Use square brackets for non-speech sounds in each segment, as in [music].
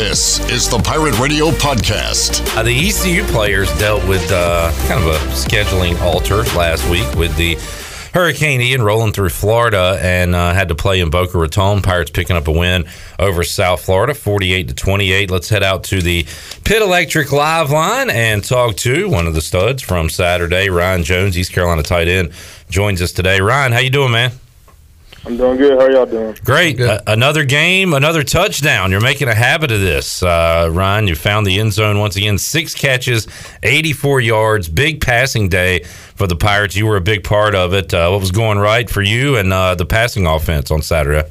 This is the Pirate Radio Podcast. Uh, the ECU players dealt with uh, kind of a scheduling alter last week with the Hurricane Ian rolling through Florida and uh, had to play in Boca Raton. Pirates picking up a win over South Florida, 48 to 28. Let's head out to the Pit Electric live line and talk to one of the studs from Saturday, Ryan Jones, East Carolina tight end, joins us today. Ryan, how you doing, man? I'm doing good. How are y'all doing? Great. Uh, another game, another touchdown. You're making a habit of this, uh, Ryan. You found the end zone once again. Six catches, 84 yards, big passing day for the Pirates. You were a big part of it. Uh, what was going right for you and uh, the passing offense on Saturday?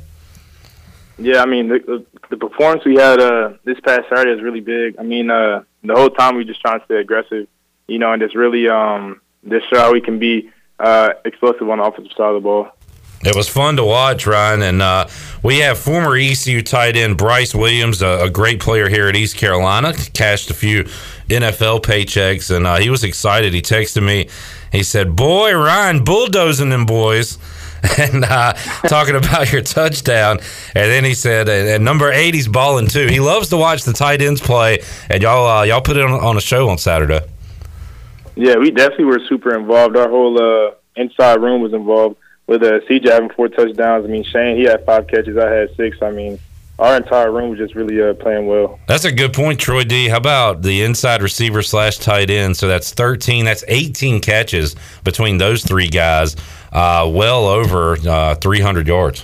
Yeah, I mean the, the performance we had uh, this past Saturday is really big. I mean uh, the whole time we just trying to stay aggressive, you know, and just really um, just show how we can be explosive on the offensive side of the ball. It was fun to watch, Ryan, and uh, we have former ECU tight end Bryce Williams, a, a, great player here at East Carolina, cashed a few NFL paychecks, and uh, he was excited. He texted me, he said, "Boy, Ryan, bulldozing them boys." [laughs] and uh, talking about your touchdown. And then he said, and, number eight, he's balling too. He loves to watch the tight ends play, and y'all uh, y'all put it on, on, a show on Saturday. Yeah, we definitely were super involved. Our whole uh, inside room was involved with uh, CJ having four touchdowns. I mean, Shane he had five catches. I had six. I mean, our entire room was just really uh, playing well. That's a good point, Troy D. How about the inside receiver slash tight end? So that's 13. That's 18 catches between those three guys. Uh, well over uh, 300 yards.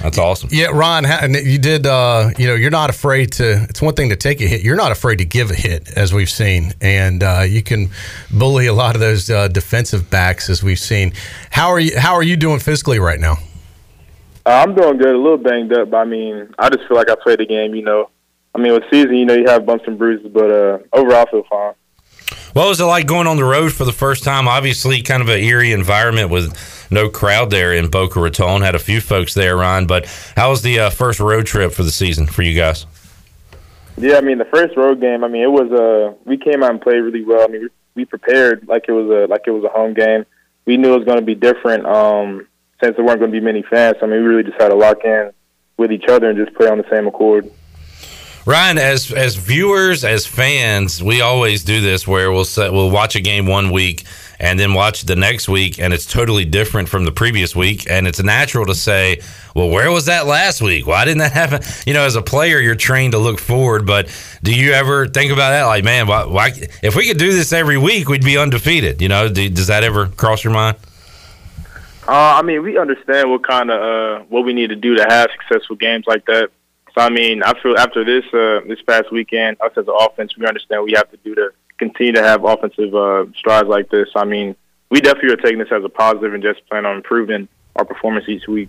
That's awesome. Yeah, Ron, you did. Uh, you know, you're not afraid to. It's one thing to take a hit. You're not afraid to give a hit, as we've seen, and uh, you can bully a lot of those uh, defensive backs, as we've seen. How are you? How are you doing physically right now? Uh, I'm doing good. A little banged up, but I mean, I just feel like I played the game. You know, I mean, with season, you know, you have bumps and bruises, but uh, overall, I feel fine. What was it like going on the road for the first time? Obviously, kind of an eerie environment with no crowd there in Boca Raton. Had a few folks there, Ron. But how was the uh, first road trip for the season for you guys? Yeah, I mean the first road game. I mean it was uh we came out and played really well. I mean we, we prepared like it was a like it was a home game. We knew it was going to be different um, since there weren't going to be many fans. I mean we really just had to lock in with each other and just play on the same accord. Ryan, as as viewers, as fans, we always do this where we'll set, we'll watch a game one week and then watch the next week and it's totally different from the previous week. And it's natural to say well where was that last week? Why didn't that happen? You know as a player you're trained to look forward but do you ever think about that? Like man why, why if we could do this every week we'd be undefeated. You know do, does that ever cross your mind? Uh, I mean, we understand what kind of uh, what we need to do to have successful games like that. So, I mean, I feel after this uh, this past weekend, us as an offense, we understand we have to do to continue to have offensive uh, strides like this. I mean, we definitely are taking this as a positive and just plan on improving our performance each week.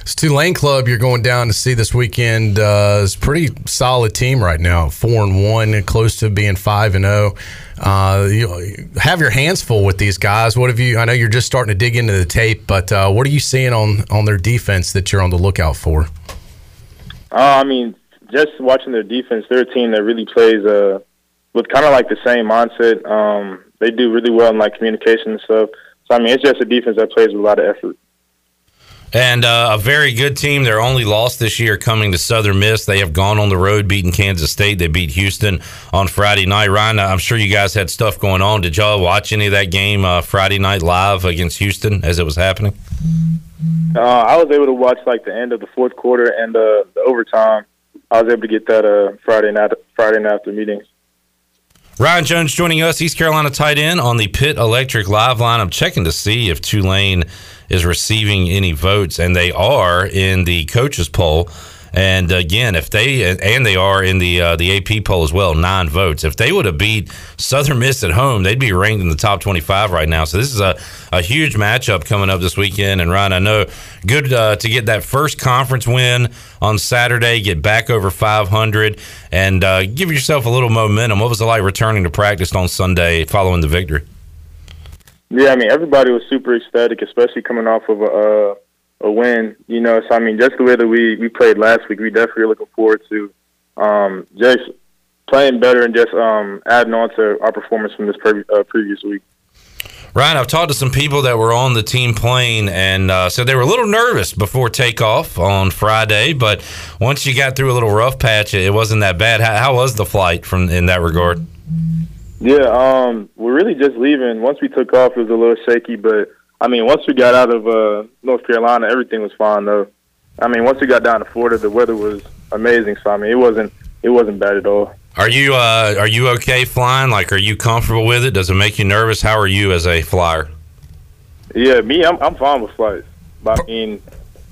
It's Tulane Club you're going down to see this weekend. Uh, it's pretty solid team right now, four and one, close to being five and zero. Oh. Uh, you have your hands full with these guys. What have you? I know you're just starting to dig into the tape, but uh, what are you seeing on on their defense that you're on the lookout for? Uh, I mean, just watching their defense, they're a team that really plays uh, with kind of like the same mindset. Um, they do really well in like communication and stuff. So I mean, it's just a defense that plays with a lot of effort. And uh, a very good team. Their only loss this year coming to Southern Miss. They have gone on the road, beating Kansas State. They beat Houston on Friday night. Ryan, I'm sure you guys had stuff going on. Did y'all watch any of that game uh, Friday night live against Houston as it was happening? Uh, I was able to watch like the end of the fourth quarter and uh, the overtime. I was able to get that uh, Friday night Friday night after meetings. Ryan Jones joining us, East Carolina tight end on the Pit Electric Live line. I'm checking to see if Tulane is receiving any votes, and they are in the coaches poll. And again, if they and they are in the uh, the AP poll as well, nine votes. If they would have beat Southern Miss at home, they'd be ranked in the top twenty five right now. So this is a, a huge matchup coming up this weekend. And Ryan, I know good uh, to get that first conference win on Saturday, get back over five hundred, and uh, give yourself a little momentum. What was it like returning to practice on Sunday following the victory? Yeah, I mean everybody was super ecstatic, especially coming off of a. A win. You know, so I mean, just the way that we we played last week, we definitely are looking forward to um, just playing better and just um, adding on to our performance from this pre- uh, previous week. Ryan, I've talked to some people that were on the team plane and uh, said they were a little nervous before takeoff on Friday, but once you got through a little rough patch, it wasn't that bad. How, how was the flight from in that regard? Yeah, um, we're really just leaving. Once we took off, it was a little shaky, but I mean, once we got out of uh, North Carolina, everything was fine though. I mean, once we got down to Florida, the weather was amazing. So I mean, it wasn't it wasn't bad at all. Are you uh, are you okay flying? Like, are you comfortable with it? Does it make you nervous? How are you as a flyer? Yeah, me, I'm I'm fine with flights. But I mean,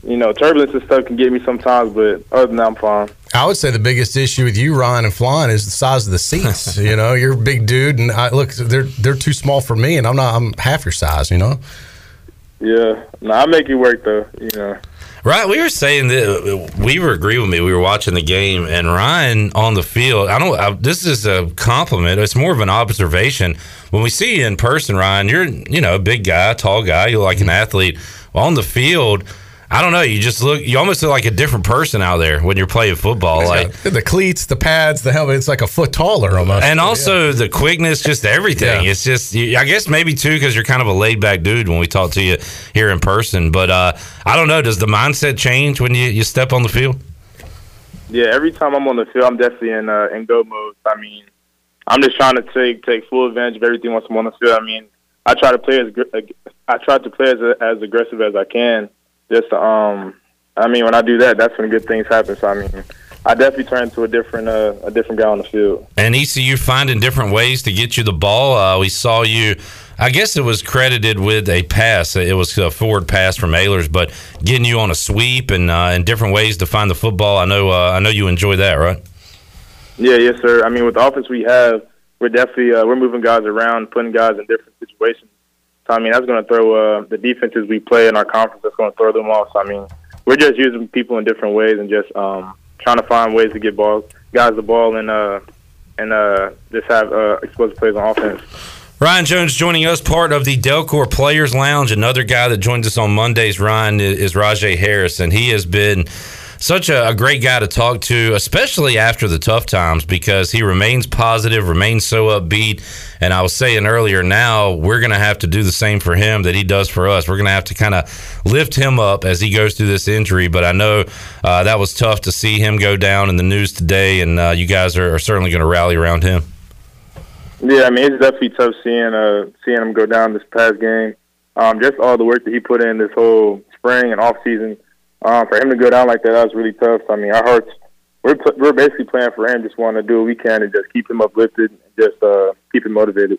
you know, turbulence and stuff can get me sometimes, but other than that, I'm fine. I would say the biggest issue with you, Ryan, and flying is the size of the seats. [laughs] you know, you're a big dude, and I look, they're they're too small for me, and I'm not. I'm half your size. You know. Yeah, no, I make it work though. You know. Right, we were saying that uh, we were agree with me. We were watching the game, and Ryan on the field. I don't. I, this is a compliment. It's more of an observation. When we see you in person, Ryan, you're you know a big guy, tall guy. You're like an athlete on the field. I don't know. You just look. You almost look like a different person out there when you're playing football. like the cleats, the pads, the helmet. It's like a foot taller almost. And also yeah. the quickness, just everything. Yeah. It's just. I guess maybe too because you're kind of a laid back dude when we talk to you here in person. But uh, I don't know. Does the mindset change when you, you step on the field? Yeah, every time I'm on the field, I'm definitely in uh, in go mode. I mean, I'm just trying to take take full advantage of everything once I'm on the field. I mean, I try to play as I try to play as as aggressive as I can just um, I mean, when I do that, that's when good things happen. So I mean, I definitely turn into a different uh, a different guy on the field. And ECU finding different ways to get you the ball. Uh, we saw you. I guess it was credited with a pass. It was a forward pass from Ahlers, but getting you on a sweep and uh, and different ways to find the football. I know. Uh, I know you enjoy that, right? Yeah, yes, sir. I mean, with the offense we have, we're definitely uh, we're moving guys around, putting guys in different situations. So I mean, that's going to throw uh, the defenses we play in our conference. That's going to throw them off. So I mean, we're just using people in different ways and just um, trying to find ways to get balls, guys the ball and uh, and uh, just have uh, explosive plays on offense. Ryan Jones joining us, part of the Delcor Players Lounge. Another guy that joins us on Mondays, Ryan, is Rahjai Harris, and he has been such a, a, great guy to talk to, especially after the tough times, because he remains positive, remains so upbeat. And I was saying earlier, now we're going to have to do the same for him that he does for us. We're going to have to kind of lift him up as he goes through this injury. But I know uh, that was tough to see him go down in the news today, and uh, you guys are, are certainly going to rally around him. Yeah, I mean it's definitely tough seeing uh, seeing him go down this past game. Um, just all the work that he put in this whole spring and off season um, for him to go down like that, that was really tough. I mean, our hearts we're we're basically playing for him. Just want to do what we can and just keep him uplifted, and just uh, keep him motivated.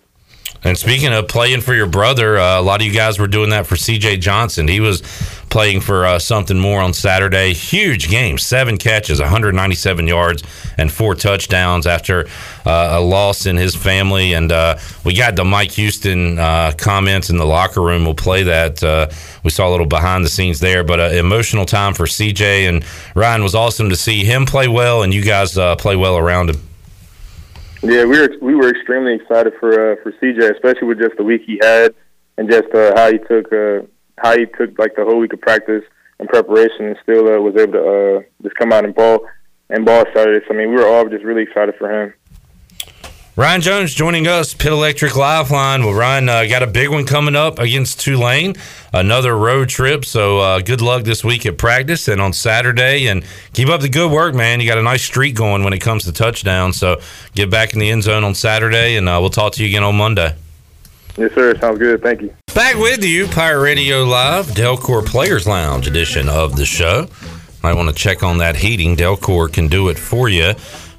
And speaking of playing for your brother, uh, a lot of you guys were doing that for C.J. Johnson. He was playing for uh, something more on Saturday. Huge game, seven catches, 197 yards, and four touchdowns after uh, a loss in his family. And uh, we got the Mike Houston uh, comments in the locker room. We'll play that. Uh, we saw a little behind the scenes there, but an emotional time for C.J. and Ryan was awesome to see him play well, and you guys play well around him. Yeah, we were we were extremely excited for uh, for CJ, especially with just the week he had and just uh, how he took uh, how he took like the whole week of practice and preparation, and still uh, was able to uh, just come out and ball and ball Saturday. So I mean, we were all just really excited for him. Ryan Jones joining us, Pit Electric Lifeline. Well, Ryan uh, got a big one coming up against Tulane, another road trip. So uh, good luck this week at practice and on Saturday. And keep up the good work, man. You got a nice streak going when it comes to touchdowns. So get back in the end zone on Saturday, and uh, we'll talk to you again on Monday. Yes, sir. Sounds good. Thank you. Back with you, Pirate Radio Live, Delcor Players Lounge edition of the show. Might want to check on that heating. Delcor can do it for you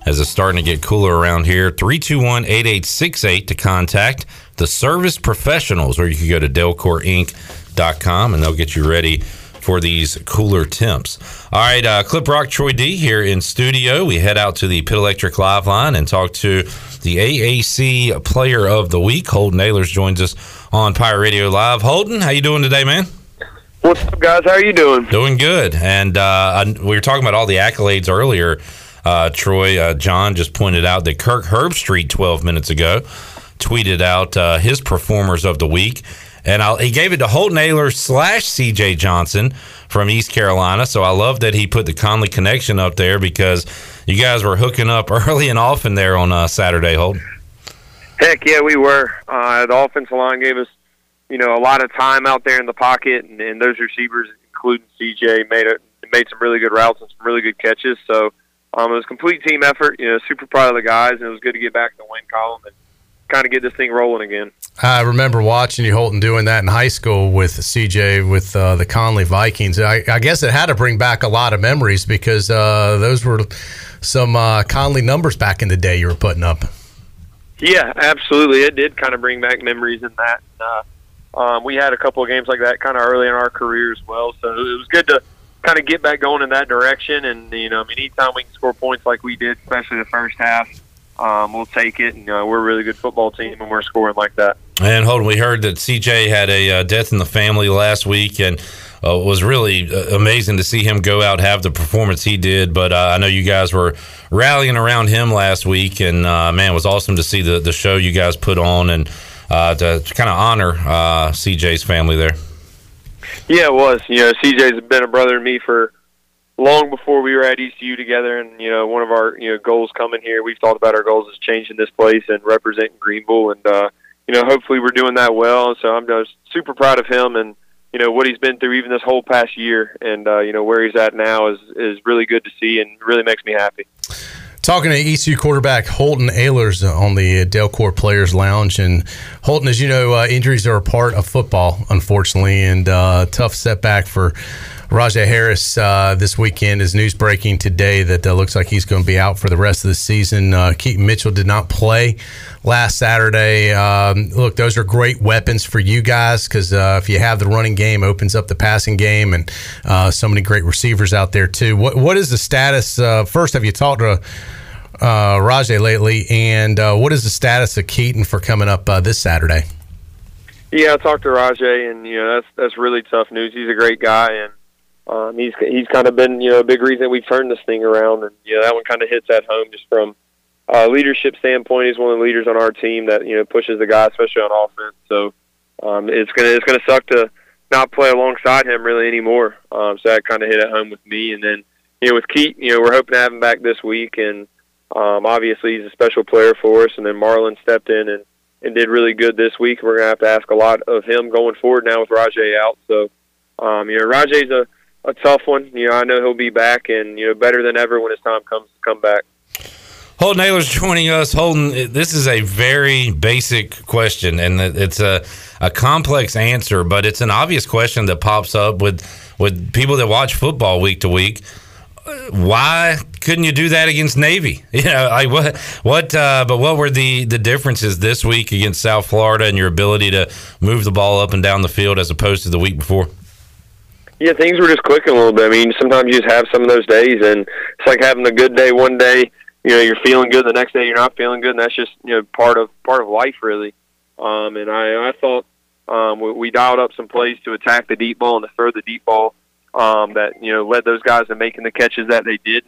as it's starting to get cooler around here. 321 8868 to contact the service professionals, or you can go to delcorinc.com and they'll get you ready for these cooler temps. All right, uh, Clip Rock Troy D here in studio. We head out to the Pit Electric Live line and talk to the AAC Player of the Week. Holton Ahlers joins us on Pirate Radio Live. Holton, how you doing today, man? What's up, guys? How are you doing? Doing good. And uh, we were talking about all the accolades earlier uh, Troy, uh, John just pointed out that Kirk Herbstreit 12 minutes ago tweeted out uh, his performers of the week. And I'll, he gave it to Holton Ahlers slash CJ Johnson from East Carolina. So I love that he put the Conley connection up there because you guys were hooking up [laughs] early and often there on uh, Saturday, Holton. Heck yeah, we were. Uh, the offensive line gave us you know, a lot of time out there in the pocket, and, and those receivers, including CJ, made it made some really good routes and some really good catches. So um, it was a complete team effort. You know, super proud of the guys, and it was good to get back in the win column and kind of get this thing rolling again. I remember watching you, Holton, doing that in high school with CJ with uh, the Conley Vikings. I, I, guess it had to bring back a lot of memories because uh, those were some uh, Conley numbers back in the day you were putting up. Yeah, absolutely. It did kind of bring back memories in that. Uh, um, we had a couple of games like that kind of early in our career as well, so it was good to kind of get back going in that direction. And you know, I mean, anytime we can score points like we did, especially the first half, um, we'll take it. And uh, we're a really good football team, and we're scoring like that. And Holton, we heard that CJ had a uh, death in the family last week, and uh, it was really uh, amazing to see him go out have the performance he did. But uh, I know you guys were rallying around him last week, and uh, man, it was awesome to see the the show you guys put on and uh, to, to kind of honor uh, CJ's family there. Yeah, it was. You know, CJ's been a brother to me for long before we were at ECU together, and you know, one of our you know goals coming here, we've thought about our goals is changing this place and representing Greenville, and uh, you know, hopefully we're doing that well. So I'm just super proud of him and you know what he's been through even this whole past year, and uh, you know where he's at now is is really good to see and really makes me happy. Talking to ECU quarterback Holton Ahlers on the Delcor Players Lounge, and Holton, as you know, uh, injuries are a part of football, unfortunately, and uh, tough setback for Rahjai Harris uh, this weekend is news breaking today that uh, looks like he's going to be out for the rest of the season. Uh, Keaton Mitchell did not play last Saturday. Um, look, those are great weapons for you guys because uh, if you have the running game, opens up the passing game, and uh, so many great receivers out there too. What what is the status? Uh, first, have you talked to? Uh, Rahjai lately, and what is the status of Keaton for coming up this Saturday? Yeah, I talked to Rahjai, and you know that's that's really tough news. He's a great guy, and um, he's he's kind of been you know a big reason we've turned this thing around, and you know that one kind of hits at home just from uh, leadership standpoint. He's one of the leaders on our team that you know pushes the guy, especially on offense. So um, it's gonna it's gonna suck to not play alongside him really anymore. Um, so that kind of hit at home with me, and then you know with Keith, you know we're hoping to have him back this week, and um, obviously he's a special player for us. And then Marlon stepped in and and did really good this week. We're gonna have to ask a lot of him going forward now with Rahjai out. So um, you know Rahjai's a a tough one. You know, I know he'll be back, and you know, better than ever when his time comes to come back. Holton Ahlers joining us. Holton, this is a very basic question, and it's a, a complex answer, but it's an obvious question that pops up with with people that watch football week to week. Why couldn't you do that against Navy? [laughs] You know, like what what? Uh, but what were the the differences this week against South Florida and your ability to move the ball up and down the field as opposed to the week before? Yeah, things were just clicking a little bit. I mean, sometimes you just have some of those days, and it's like having a good day one day. You know, you're feeling good. The next day, you're not feeling good, and that's just you know part of part of life, really. Um, and I, I thought um, we, we dialed up some plays to attack the deep ball and to throw the deep ball um, that you know led those guys to making the catches that they did.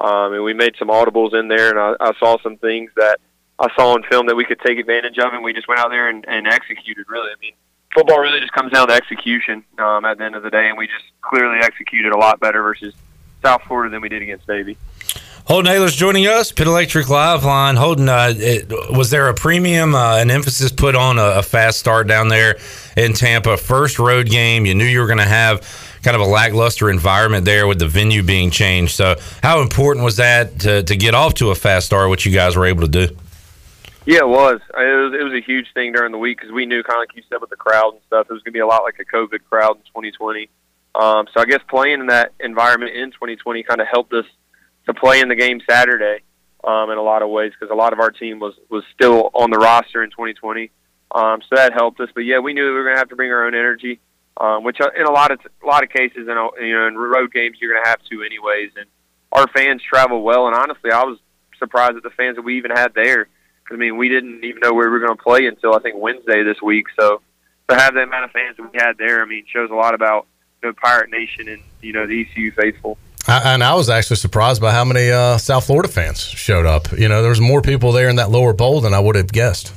Um, and we made some audibles in there, and I, I saw some things that I saw on film that we could take advantage of, and we just went out there and, and executed. Really, I mean, football really just comes down to execution um, at the end of the day, and we just clearly executed a lot better versus South Florida than we did against Navy. Holton Ahlers joining us, Pit Electric Live Line. Holton, uh, it, was there a premium, uh, an emphasis put on a, a, fast start down there in Tampa? First road game, you knew you were going to have kind of a lackluster environment there with the venue being changed. So, how important was that to, to get off to a fast start, which you guys were able to do? Yeah, it was. It was it was a huge thing during the week because we knew, kind of like you said, with the crowd and stuff, it was going to be a lot like a COVID crowd in 2020. Um, so I guess playing in that environment in 2020 kind of helped us to play in the game Saturday um, in a lot of ways because a lot of our team was was still on the roster in 2020. Um, so that helped us. But yeah, we knew we were going to have to bring our own energy, um, which uh, in a lot of a lot of cases, in you know, in road games, you're going to have to anyways. And our fans travel well, and honestly, I was surprised at the fans that we even had there I mean, we didn't even know where we were going to play until I think Wednesday this week. So to have the amount of fans that we had there, I mean, shows a lot about you know, Pirate Nation and you know the ECU faithful. I, and I was actually surprised by how many uh, South Florida fans showed up. You know, there was more people there in that lower bowl than I would have guessed.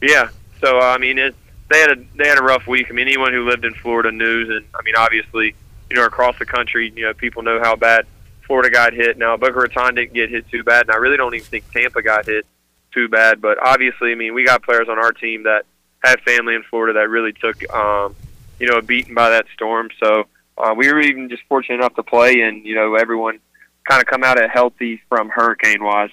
Yeah. So uh, I mean, it, they had a they had a rough week. I mean, anyone who lived in Florida knows, and I mean, obviously, you know, across the country, you know, people know how bad Florida got hit. Now, Boca Raton didn't get hit too bad, and I really don't even think Tampa got hit too bad. But obviously, I mean, we got players on our team that have family in Florida that really took, um, you know, a beating by that storm. So uh, we were even just fortunate enough to play, and you know, everyone kind of come out at healthy from hurricane wise.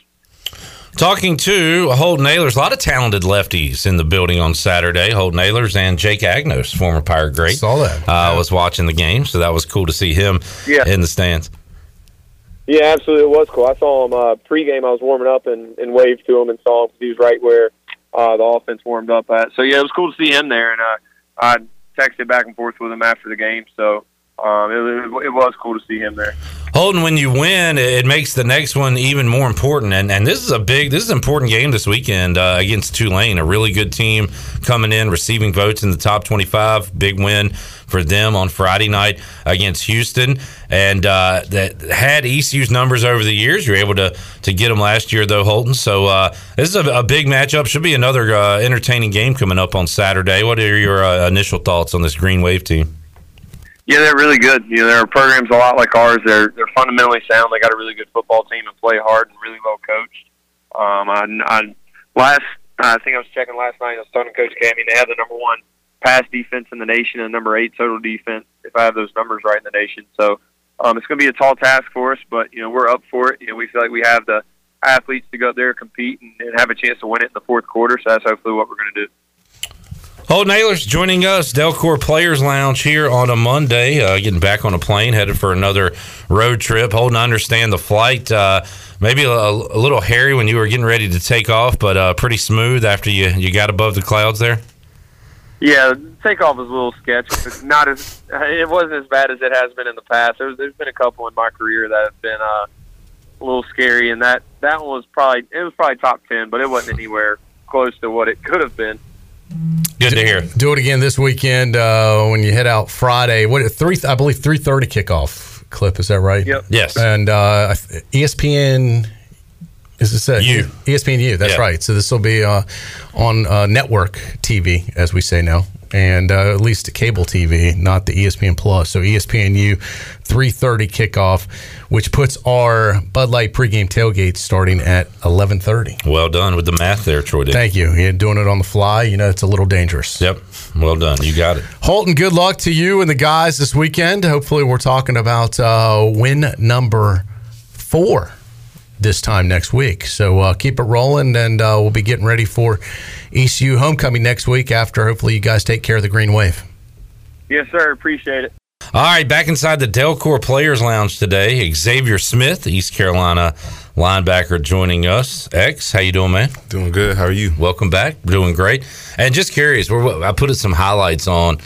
Talking to Holton Ahlers, a lot of talented lefties in the building on Saturday. Holton Ahlers and Jake Agnos, former Pirate great. Saw that. Uh, was watching the game, so that was cool to see him Yeah. in the stands. Yeah, absolutely. It was cool. I saw him uh, pregame. I was warming up and, and waved to him and saw him 'cause he was right where uh, the offense warmed up at. So yeah, it was cool to see him there, and uh, I texted back and forth with him after the game. So um, it, it, was cool to see him there. Holton, when you win, it makes the next one even more important. And and this is a big, this is an important game this weekend uh, against Tulane, a really good team coming in, receiving votes in the top twenty-five. Big win for them on Friday night against Houston, and uh, that had ECU's numbers over the years. You're able to to get them last year though, Holton. So uh, this is a, a big matchup. Should be another uh, entertaining game coming up on Saturday. What are your uh, initial thoughts on this Green Wave team? Yeah, they're really good. You know, their program's a lot like ours. They're they're fundamentally sound. They got a really good football team and play hard and really well coached. Um, I, I last I think I was checking last night. I was talking to Coach Cam. I mean, they have the number one pass defense in the nation and number eight total defense. If I have those numbers right in the nation, so um, it's going to be a tall task for us. But you know, we're up for it. You know, we feel like we have the athletes to go up there compete and, and have a chance to win it in the fourth quarter. So that's hopefully what we're going to do. Holton Ahlers joining us, Delcor Players Lounge here on a Monday, uh, getting back on a plane, headed for another road trip. Holton, I understand the flight, uh, maybe a, a, little hairy when you were getting ready to take off, but uh, pretty smooth after you, you got above the clouds there. Yeah, takeoff was a little sketchy. But not as [laughs] it wasn't as bad as it has been in the past. There's, there's been a couple in my career that have been uh, a little scary, and that that one was probably it was probably top ten, but it wasn't anywhere close to what it could have been. Good to hear. Do it again this weekend uh, when you head out Friday. What three? I believe three thirty kickoff. Clip is that right? Yep. Yes. And uh, ESPN is this it? U. ESPN U. That's Yeah. right. So this will be uh, on uh, network TV, as we say now, and uh, at least cable TV, not the ESPN Plus. So ESPN U, three thirty kickoff, which puts our Bud Light pregame tailgate starting at eleven thirty. Well done with the math there, Troy. Did. Thank you. You're doing it on the fly. You know it's a little dangerous. Yep. Well done. You got it. Holton, good luck to you and the guys this weekend. Hopefully, we're talking about uh, win number four this time next week. So uh, keep it rolling, and uh, we'll be getting ready for ECU homecoming next week after hopefully you guys take care of the Green Wave. Yes, sir. Appreciate it. All right, back inside the Delcor Players Lounge today. Xavier Smith, East Carolina linebacker, joining us. X, how you doing, man? Doing good. How are you? Welcome back. Doing great. And just curious, we're, I put some highlights on.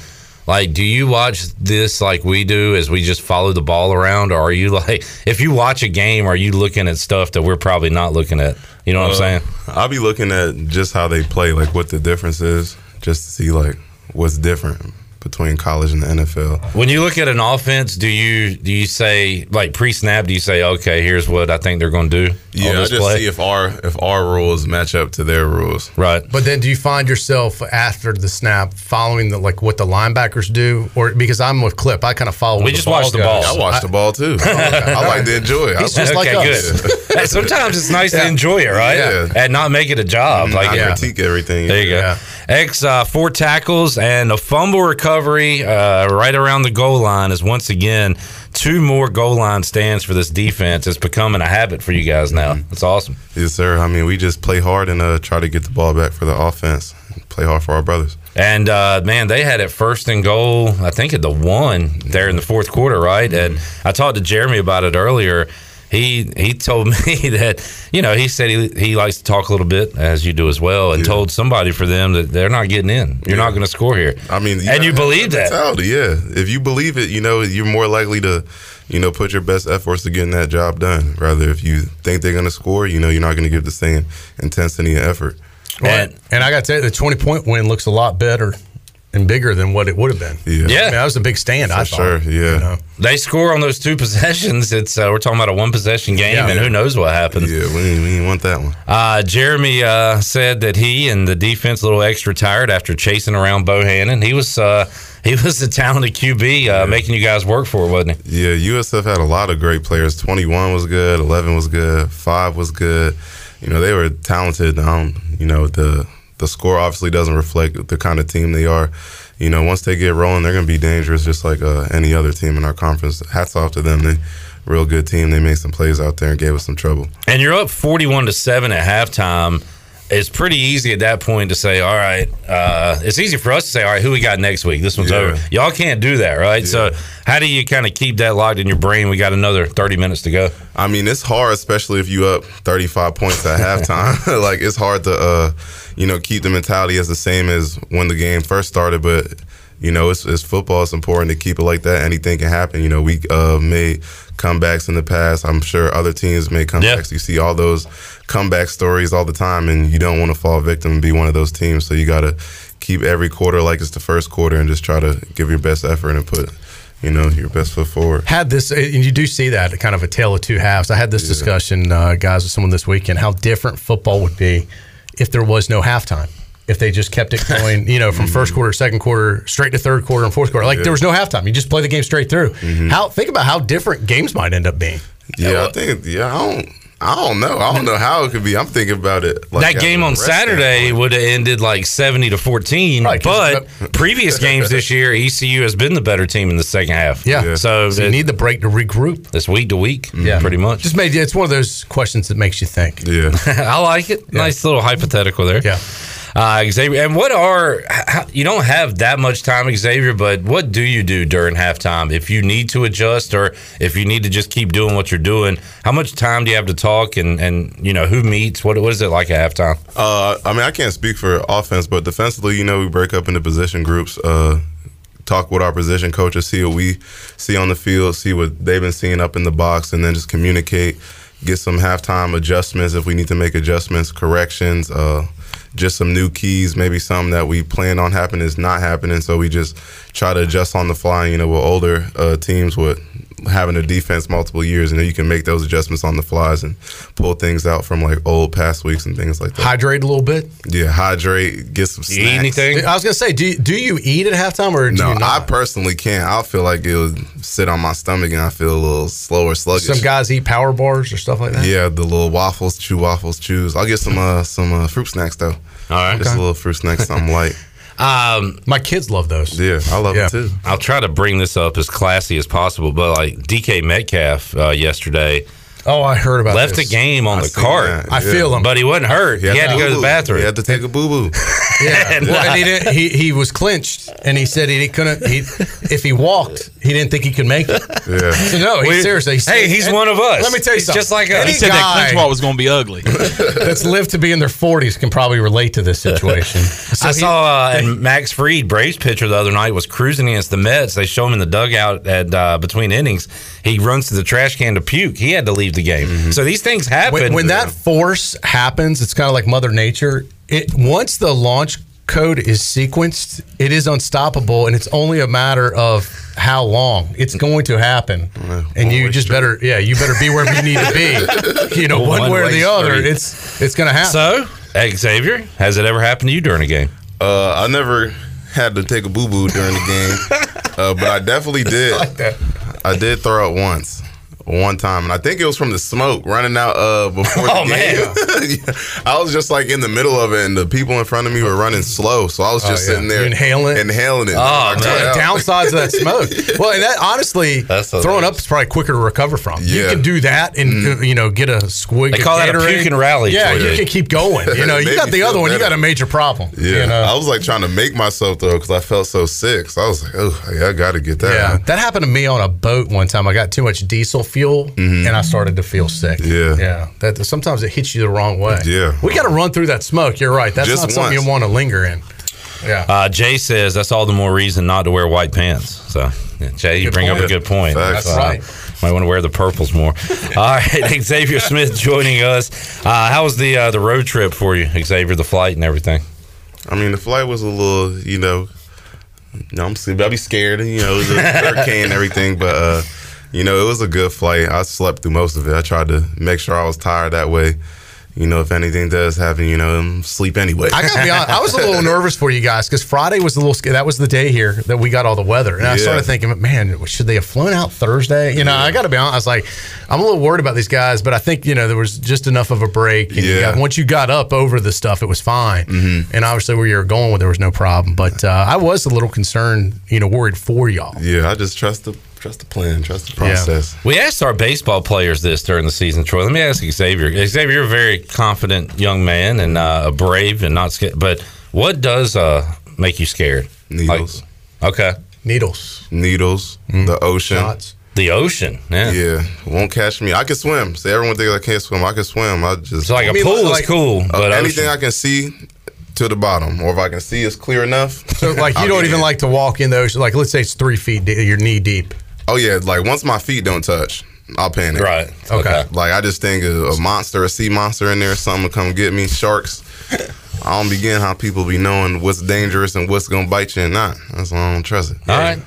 Like, do you watch this like we do as we just follow the ball around? Or are you [laughs] like, if you watch a game, are you looking at stuff that we're probably not looking at? You know what I'm uh, saying? I'll be looking at just how they play, like what the difference is, just to see like what's different between college and the NFL. When you look at an offense, do you do you say like pre snap? Do you say, okay, here's what I think they're going to do? on Yeah, I this just play? see if our if our rules match up to their rules. right. But then, do you find yourself after the snap following the like what the linebackers do, or because I'm with Clip, I kind of follow. We just ball watch the goes. ball. I watch the ball too. [laughs] Oh, I like to enjoy it. He's I, just like okay, us. [laughs] good. Hey, Sometimes it's nice to enjoy it, right? Yeah. And not make it a job. Mm-hmm. Like, I yeah. critique everything. There you go. Yeah. X uh, four tackles and a fumble recovery uh, right around the goal line is once again two more goal line stands for this defense. It's becoming a habit for you guys now. It's awesome. Yes, sir. I mean, we just play hard and uh, try to get the ball back for the offense. Play hard for our brothers. And uh, man, they had it first and goal. I think at the one there in the fourth quarter, right? And I talked to Jeremy about it earlier. He he told [laughs] me that you know he said he he likes to talk a little bit as you do as well, and Yeah. told somebody for them that they're not getting in. You're Yeah. not going to score here. I mean, and you believe that. mentality, Yeah, if you believe it, you know you're more likely to, you know, put your best efforts to getting that job done. Rather, if you think they're going to score, you know, you're not going to give the same intensity and effort. And, And I got to tell you, the 20 point win looks a lot better and bigger than what it would have been. Yeah, Yeah. I mean, that was a big stand, I for thought. sure. Yeah, You know? they score on those two [laughs] possessions. It's uh, we're talking about a one possession game, Yeah. and who knows what happens. yeah. We didn't, we didn't want that one. Uh, Jeremy uh, said that he and the defense a little extra tired after chasing around Bohanon. He was uh, [laughs] he was the talented QB, uh, making you guys work for it, wasn't he? Yeah, USF had a lot of great players. 21 was good, 11 was good, 5 was good. You know, they were talented. Um, you know, the the score obviously doesn't reflect the kind of team they are. You know, once they get rolling, they're going to be dangerous, just like uh, any other team in our conference. Hats off to them. They real good team. They made some plays out there and gave us some trouble. And you're up 41 to 7 at halftime. It's pretty easy at that point to say, all right, uh, it's easy for us to say, all right, who we got next week? This one's Yeah. over. Y'all can't do that, right? Yeah. So, how do you kind of keep that locked in your brain? We got another 30 minutes to go. I mean, it's hard, especially if you up 35 points at halftime. [laughs] like it's hard to, uh, you know, keep the mentality as the same as when the game first started. But you know, it's, it's football. It's important to keep it like that. Anything can happen. You know, we uh, made comebacks in the past. I'm sure other teams made comebacks. You see all those comeback stories all the time, and you don't want to fall victim and be one of those teams. So you got to keep every quarter like it's the first quarter and just try to give your best effort and put, you know, your best foot forward. had this, and you do see that kind of a tale of two halves. I had this discussion, uh, guys, with someone this weekend, how different football would be if there was no halftime. If they just kept it [laughs] going, you know, from first quarter, second quarter, straight to third quarter and fourth quarter, like there was no halftime. You just play the game straight through. How think about how different games might end up being. Yeah, I think. Yeah, I don't. I don't know. I don't know how it could be. I'm thinking about it. Like that game on Saturday standpoint. would have ended like 70 to 14. Right, 'cause but previous [laughs] games this year, ECU has been the better team in the second half. Yeah. Yeah. So, So you it- need the break to regroup. it's week to week, mm-hmm. Yeah. pretty much. Just made it's one of those questions that makes you think. Yeah. [laughs] I like it. Nice little hypothetical there. Yeah. Uh, Xavier, and what are how, you don't have that much time, Xavier, but what do you do during halftime if you need to adjust or if you need to just keep doing what you're doing? How much time do you have to talk and and you know who meets? What what is it like at halftime? Uh, I mean, I can't speak for offense, but defensively, you know, we break up into position groups. Uh, talk with our position coaches, see what we see on the field, see what they've been seeing up in the box, and then just communicate. Get some halftime adjustments if we need to make adjustments, corrections. Uh, just some new keys, maybe some that we plan on happening is not happening. So we just try to adjust on the fly. You know, with older uh, teams with having a defense multiple years, and know, you can make those adjustments on the flies and pull things out from like old past weeks and things like that. Hydrate a little bit. Yeah, hydrate, get some snacks. eat anything? I was gonna say, do you, do you eat at halftime or do No, you I not? personally can't. I feel like it would sit on my stomach and I feel a little slower, sluggish. Some guys eat power bars or stuff like that. Yeah, the little waffles, chew waffles, chews. I'll get some uh, some uh, fruit snacks though. All right. Just a little fruit snacks, something light. [laughs] Um, My kids love those. Yeah, I love Yeah. it too. I'll try to bring this up as classy as possible, but like DK Metcalf uh, yesterday Oh, I heard about left this. the game on I the cart, that. I Yeah. feel him. but he wasn't hurt. He had to go to the bathroom. He had to take a boo boo. [laughs] Yeah, And, well, uh, and he didn't. He, he was clinched, and he said he couldn't. He, if he walked, he didn't think he could make it. Yeah. So no, he We- seriously. he hey, he's and one of us. Let me tell you He's something. just like us. Any He said that clinch ball was going to be ugly. [laughs] that's lived to be in their forties can probably relate to this situation. [laughs] So I he- saw uh, and Max Fried, Braves pitcher, the other night was cruising against the Mets. They show him in the dugout at uh, between innings. He runs to the trash can to puke. He had to leave the game. So these things happen. when, when that force happens, it's kind of like Mother Nature. It once the launch code is sequenced, it is unstoppable, and it's only a matter of how long it's going to happen. And you just better, yeah, you better be where you need to be. [laughs] You know, one, way or One-way the other, it's it's going to happen. so, hey, Xavier, has it ever happened to you during a game? Uh, I never had to take a boo boo during the game, [laughs] uh, but I definitely did. I did throw up once. One time, and I think it was from the smoke running out uh, [laughs] before Oh, the game. [laughs] Yeah. I was just like in the middle of it, and the people in front of me were running slow, so I was just yeah. sitting there You inhaling inhaling it. Oh, I man. the downsides of that smoke. [laughs] Well, and that honestly, That's throwing up is probably quicker to recover from. You can do that and uh, you know get a squig. They of call that a puke and rally Yeah, for you you. can keep going. You know, you got the other feel one. You got a major problem. Yeah, you know? I was like trying to make myself though because I felt so sick. So I was like, oh, yeah, I got to get that. Yeah, out. that happened to me on a boat one time. I got too much diesel fuel and I started to feel sick. Mm-hmm. Yeah. yeah. That sometimes it hits you the wrong way. Yeah. we got to run through that smoke. You're right. That's Just not something once. you want to linger in. Yeah. Uh, Jay says that's all the more reason not to wear white pants. So, yeah, Jay, you Good bring up a good point. Facts. So, That's Might want to wear the purples more. [laughs] all right, [laughs] Xavier Smith joining us. Uh, how was the uh, the road trip for you, Xavier? The flight and everything. I mean, the flight was a little, you know, you know I'm I'll be scared, you know, it was a [laughs] hurricane and everything, but uh, you know, it was a good flight. I slept through most of it. I tried to make sure I was tired that way. you know, if anything does happen, you know, sleep anyway. I gotta be honest. I was a little [laughs] nervous for you guys because Friday was a little. That was the day here that we got all the weather, and I started thinking, man, should they have flown out Thursday? You know, I got to be honest. I was like, I'm a little worried about these guys, but I think you know there was just enough of a break. And you Yeah. got- once you got up over the stuff, it was fine. And obviously, where you were going, there was no problem. But uh, I was a little concerned, you know, worried for y'all. yeah, I just trust the trust the plan, trust the process. We asked our baseball players this during the season, Troy. Let me ask Xavier. Xavier, you're a very confident young man and uh, brave and not scared. But what does uh, make you scared? Needles, Like- okay. Needles, needles, the ocean. shots. The ocean. Yeah. Yeah, won't catch me. I can swim. So everyone thinks I can't swim. I can swim. I just So like a I mean, pool like- is cool, Uh, but anything ocean- I can see to the bottom, or if I can see it's clear enough. So like [laughs] you don't even in. like to walk in the ocean. Like let's say it's three feet, deep, you're knee deep. Oh yeah, like once my feet don't touch, I'll panic. right. Okay. Like I just think a, a monster, a sea monster in there, something to come get me. Sharks. [laughs] I don't begin how people be knowing what's dangerous and what's gonna bite you and not. That's why I don't trust it. All right.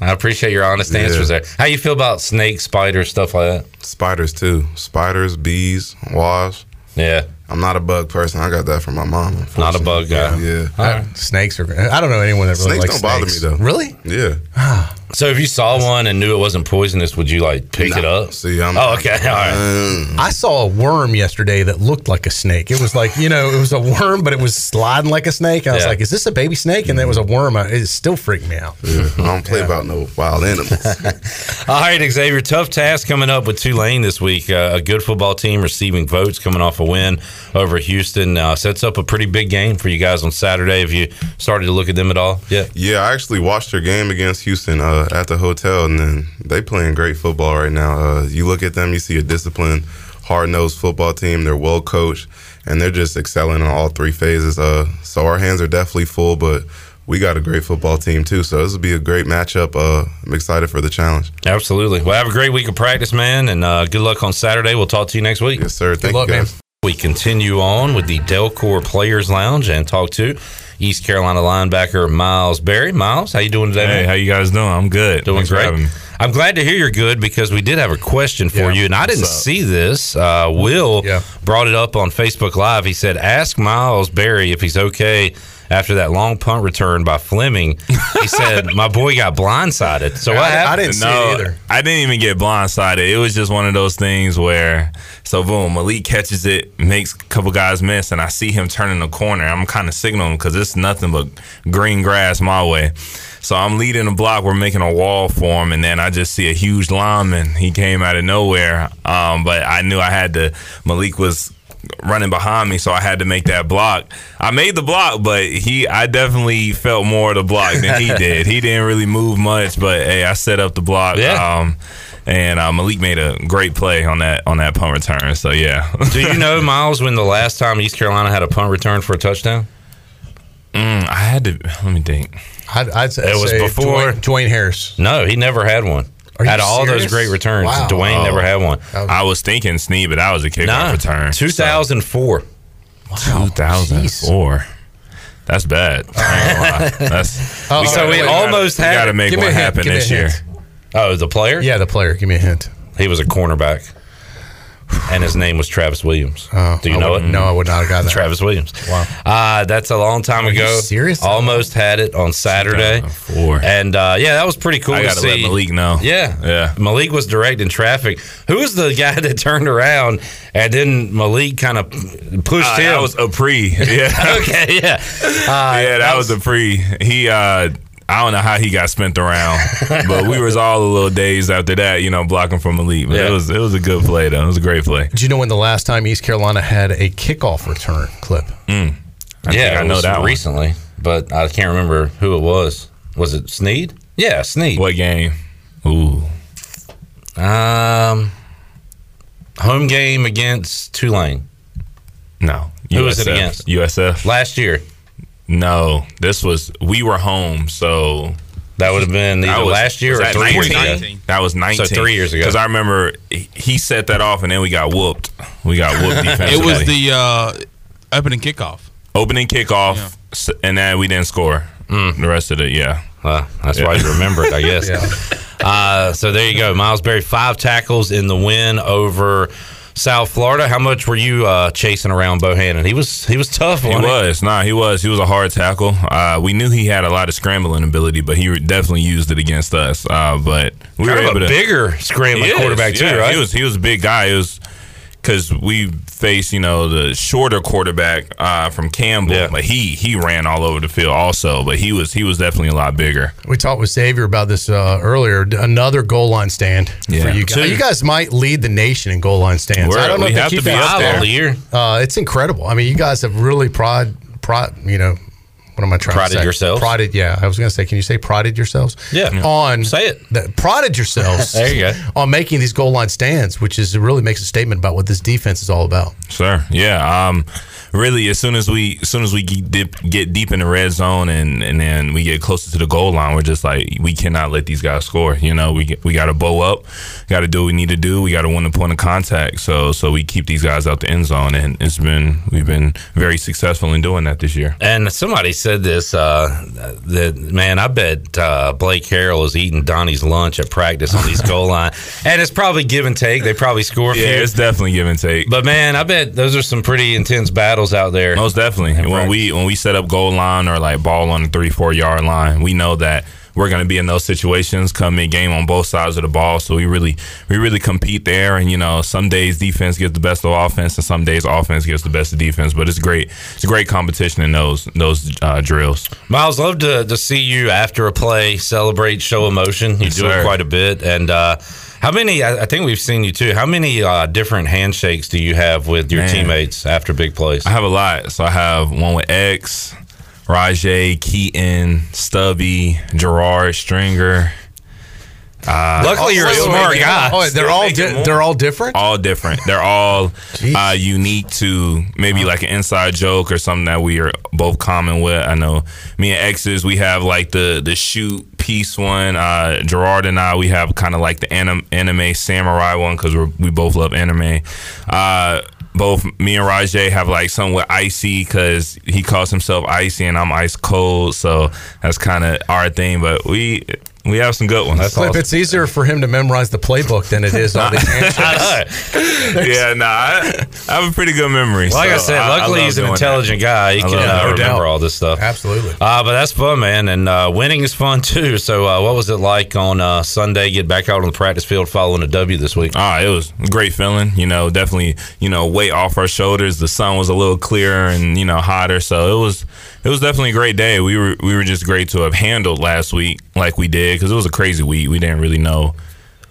I appreciate your honest Yeah. answers there. How you feel about snakes, spiders, stuff like that? Spiders too. Spiders, bees, wasps. Yeah. I'm not a bug person. I got that from my mom. Not a bug guy. Yeah. All right. Snakes are. I don't know anyone that really likes Snakes likes don't bother me, though. Really? Yeah. So if you saw one and knew it wasn't poisonous, would you like pick it up? See, I'm. Oh, okay. [laughs] All right. Um, I saw a worm yesterday that looked like a snake. It was like, you know, it was a worm, but it was sliding like a snake. I was Yeah. like, is this a baby snake? And then it was a worm. I- It still freaked me out. yeah, I don't play about no wild animals. [laughs] All right, Xavier. Tough task coming up with Tulane this week. Uh, a good football team receiving votes coming off a win over Houston. Uh, sets up a pretty big game for you guys on Saturday. Have you started to look at them at all? Yeah. Yeah, I actually watched their game against Houston uh, at the hotel, and then they playing great football right now. Uh, you look at them, you see a disciplined, hard nosed football team. They're well coached, and they're just excelling in all three phases. Uh, so our hands are definitely full, but we got a great football team too. So this will be a great matchup. Uh, I'm excited for the challenge. Absolutely. Well, have a great week of practice, man, and uh, good luck on Saturday. We'll talk to you next week. Yes, sir. Thank luck, you man. We continue on with the Delcor Players Lounge and talk to East Carolina linebacker Miles Berry. Miles, how you doing today? Hey, man? how you guys doing? I'm good. Doing Thanks great. I'm glad to hear you're good because we did have a question for Yeah. you, and I didn't up? see this. Uh, Will Yeah. brought it up on Facebook Live. He said, "Ask Miles Berry if he's okay after that long punt return by Fleming." He [laughs] said, "My boy got blindsided." So what I, I didn't see no, it either. I didn't even get blindsided. It was just one of those things where, so boom, Malik catches it, makes a couple guys miss, and I see him turning the corner. I'm kind of signaling because it's nothing but green grass my way. So I'm leading the block. We're making a wall for him, and then I just see a huge lineman. He came out of nowhere, um, but I knew I had to. Malik was running behind me, so I had to make that block. I made the block, but he, I definitely felt more of the block than he [laughs] did. He didn't really move much, but hey, I set up the block. Yeah. Um, and uh, Malik made a great play on that on that punt return. So yeah, [laughs] Do you know Miles when the last time East Carolina had a punt return for a touchdown? Mm, I had to let me think. I'd, I'd say, It was before- Dwayne, Dwayne Harris. No, he never had one. Are you Out of all those great returns, Wow. Dwayne Oh. never had one. Oh, I was thinking Snead, but that was a kickoff No, return. 2004. Two thousand four. That's bad. I ain't. [laughs] That's Oh, we so gotta- we gotta- almost we had Got to make Give one hint. happen Give me a this year. Oh, the player? Yeah, the player. Give me a hint. He was a cornerback. And his name was Travis Williams. Oh, Do you I know it? No, I would not have got that. Travis Williams. Wow. Uh, that's a long time you ago. serious? Almost had it on Saturday. 2004. And uh, yeah, that was pretty cool I to got to see. let Malik know. Yeah. Yeah. Malik was directing traffic. Who was the guy [laughs] that turned around and then Malik kind of pushed Uh, him? that was a pre. [laughs] Yeah. [laughs] okay, yeah. Uh, yeah, that was a pre. He, uh, I don't know how he got spent around, but we was all a little dazed after that, you know, blocking from elite. But Yeah. it was it was a good play though. It was a great play. Do you know when the last time East Carolina had a kickoff return clip? I yeah, think I it know was that one. recently, but I can't remember who it was. Was it Snead? Yeah, Snead. What game? Ooh, Um, home game against Tulane no. Who was it against? USF. last year. No, this was we were home, so That would have been either was- last year or three years 19? ago. That was nineteen. So three years ago. Because I remember he- set that off, and then we got whooped. We got whooped defensively. [laughs] It was the uh, opening kickoff. opening kickoff, Yeah. and then we didn't score. Mm. The rest of it, yeah. Well, that's why you remember it, I [laughs] guess. Uh, so there you go. Miles Berry, five tackles in the win over South Florida. How much were you uh, chasing around Bohanon? He was he was tough. He was nah, he was he was a hard tackle. Uh, we knew he had a lot of scrambling ability, but he definitely used it against us. Uh, but we Kind were able a to bigger scrambling He is, quarterback too, yeah. right? He was he was a big guy. It was because we faced you know the shorter quarterback uh, from Campbell, Yeah. but he he ran all over the field also. But he was he was definitely a lot bigger. We talked with Xavier about this uh, earlier. Another goal line stand Yeah. for you guys. Two. You guys might lead the nation in goal line stands. We're- I don't know we if they have keep to be up there. all the year. Uh, it's incredible. I mean, you guys have really pride, pride. You know, what am I trying Prided to say? yourselves? Prided. Yeah, I was going to say. Can you say prided yourselves? Yeah. On Say it. that- prided yourselves. [laughs] There you go. On making these goal line stands, which is it really makes a statement about what this defense is all about. Sure. Yeah. Um, really, as soon as we as soon as we get deep, get deep in the red zone and and then we get closer to the goal line, we're just like we cannot let these guys score. You know, we get- we got to bow up, got to do what we need to do. We got to win the point of contact. So so we keep these guys out the end zone, and it's been we've been very successful in doing that this year. And somebody said this uh, that man, I bet uh, Blake Harrell is eating Donnie's lunch at practice on these [laughs] goal line, and it's probably give and take. They probably score Yeah, few. it's definitely give and take. But man, I bet those are some pretty intense battles out there. Most definitely. When practice. we when we set up goal line or like ball on the three four yard line, we know that we're going to be in those situations come mid game on both sides of the ball. So we really we really compete there. And you know, some days defense gets the best of offense, and some days offense gets the best of defense. But it's great. It's a great competition in those those uh, drills. Miles, love to, to see you after a play celebrate, show emotion. You Yes, do it quite a bit. And uh, how many? I, I think we've seen you too. How many uh, different handshakes do you have with your Man. teammates after big plays? I have a lot. So I have one with X, Rahjai, Keaton, Stubby, Gerard, Stringer. Uh, Luckily, you're a wait, smart guy. Oh, they're all di- they're all different. all different. They're all uh, unique to maybe like an inside joke or something that we are both common with. I know me and X's, we have like the the shoot piece one. Uh, Gerard and I, we have kind of like the anim- anime samurai one because we we both love anime. Uh, both me and Rahjai have like something with icy because he calls himself icy and I'm ice cold, so that's kind of our thing. But we we have some good ones. Flip, it's easier for him to memorize the playbook than it is all these [laughs] handshakes. yeah, nah, I, I have a pretty good memory. Like I said, luckily love he's an doing intelligent guy. He I can love uh. No remember doubt. all this stuff. Absolutely. Uh, but that's fun, man, and uh, winning is fun too. So, uh, what was it like on uh, Sunday? Get back out on the practice field following a W this week. Ah, it was a great feeling. You know, definitely, you know, weight off our shoulders. The sun was a little clearer and you know hotter, so it was it was definitely a great day. We were we were just great to have handled last week like we did because it was a crazy week. We didn't really know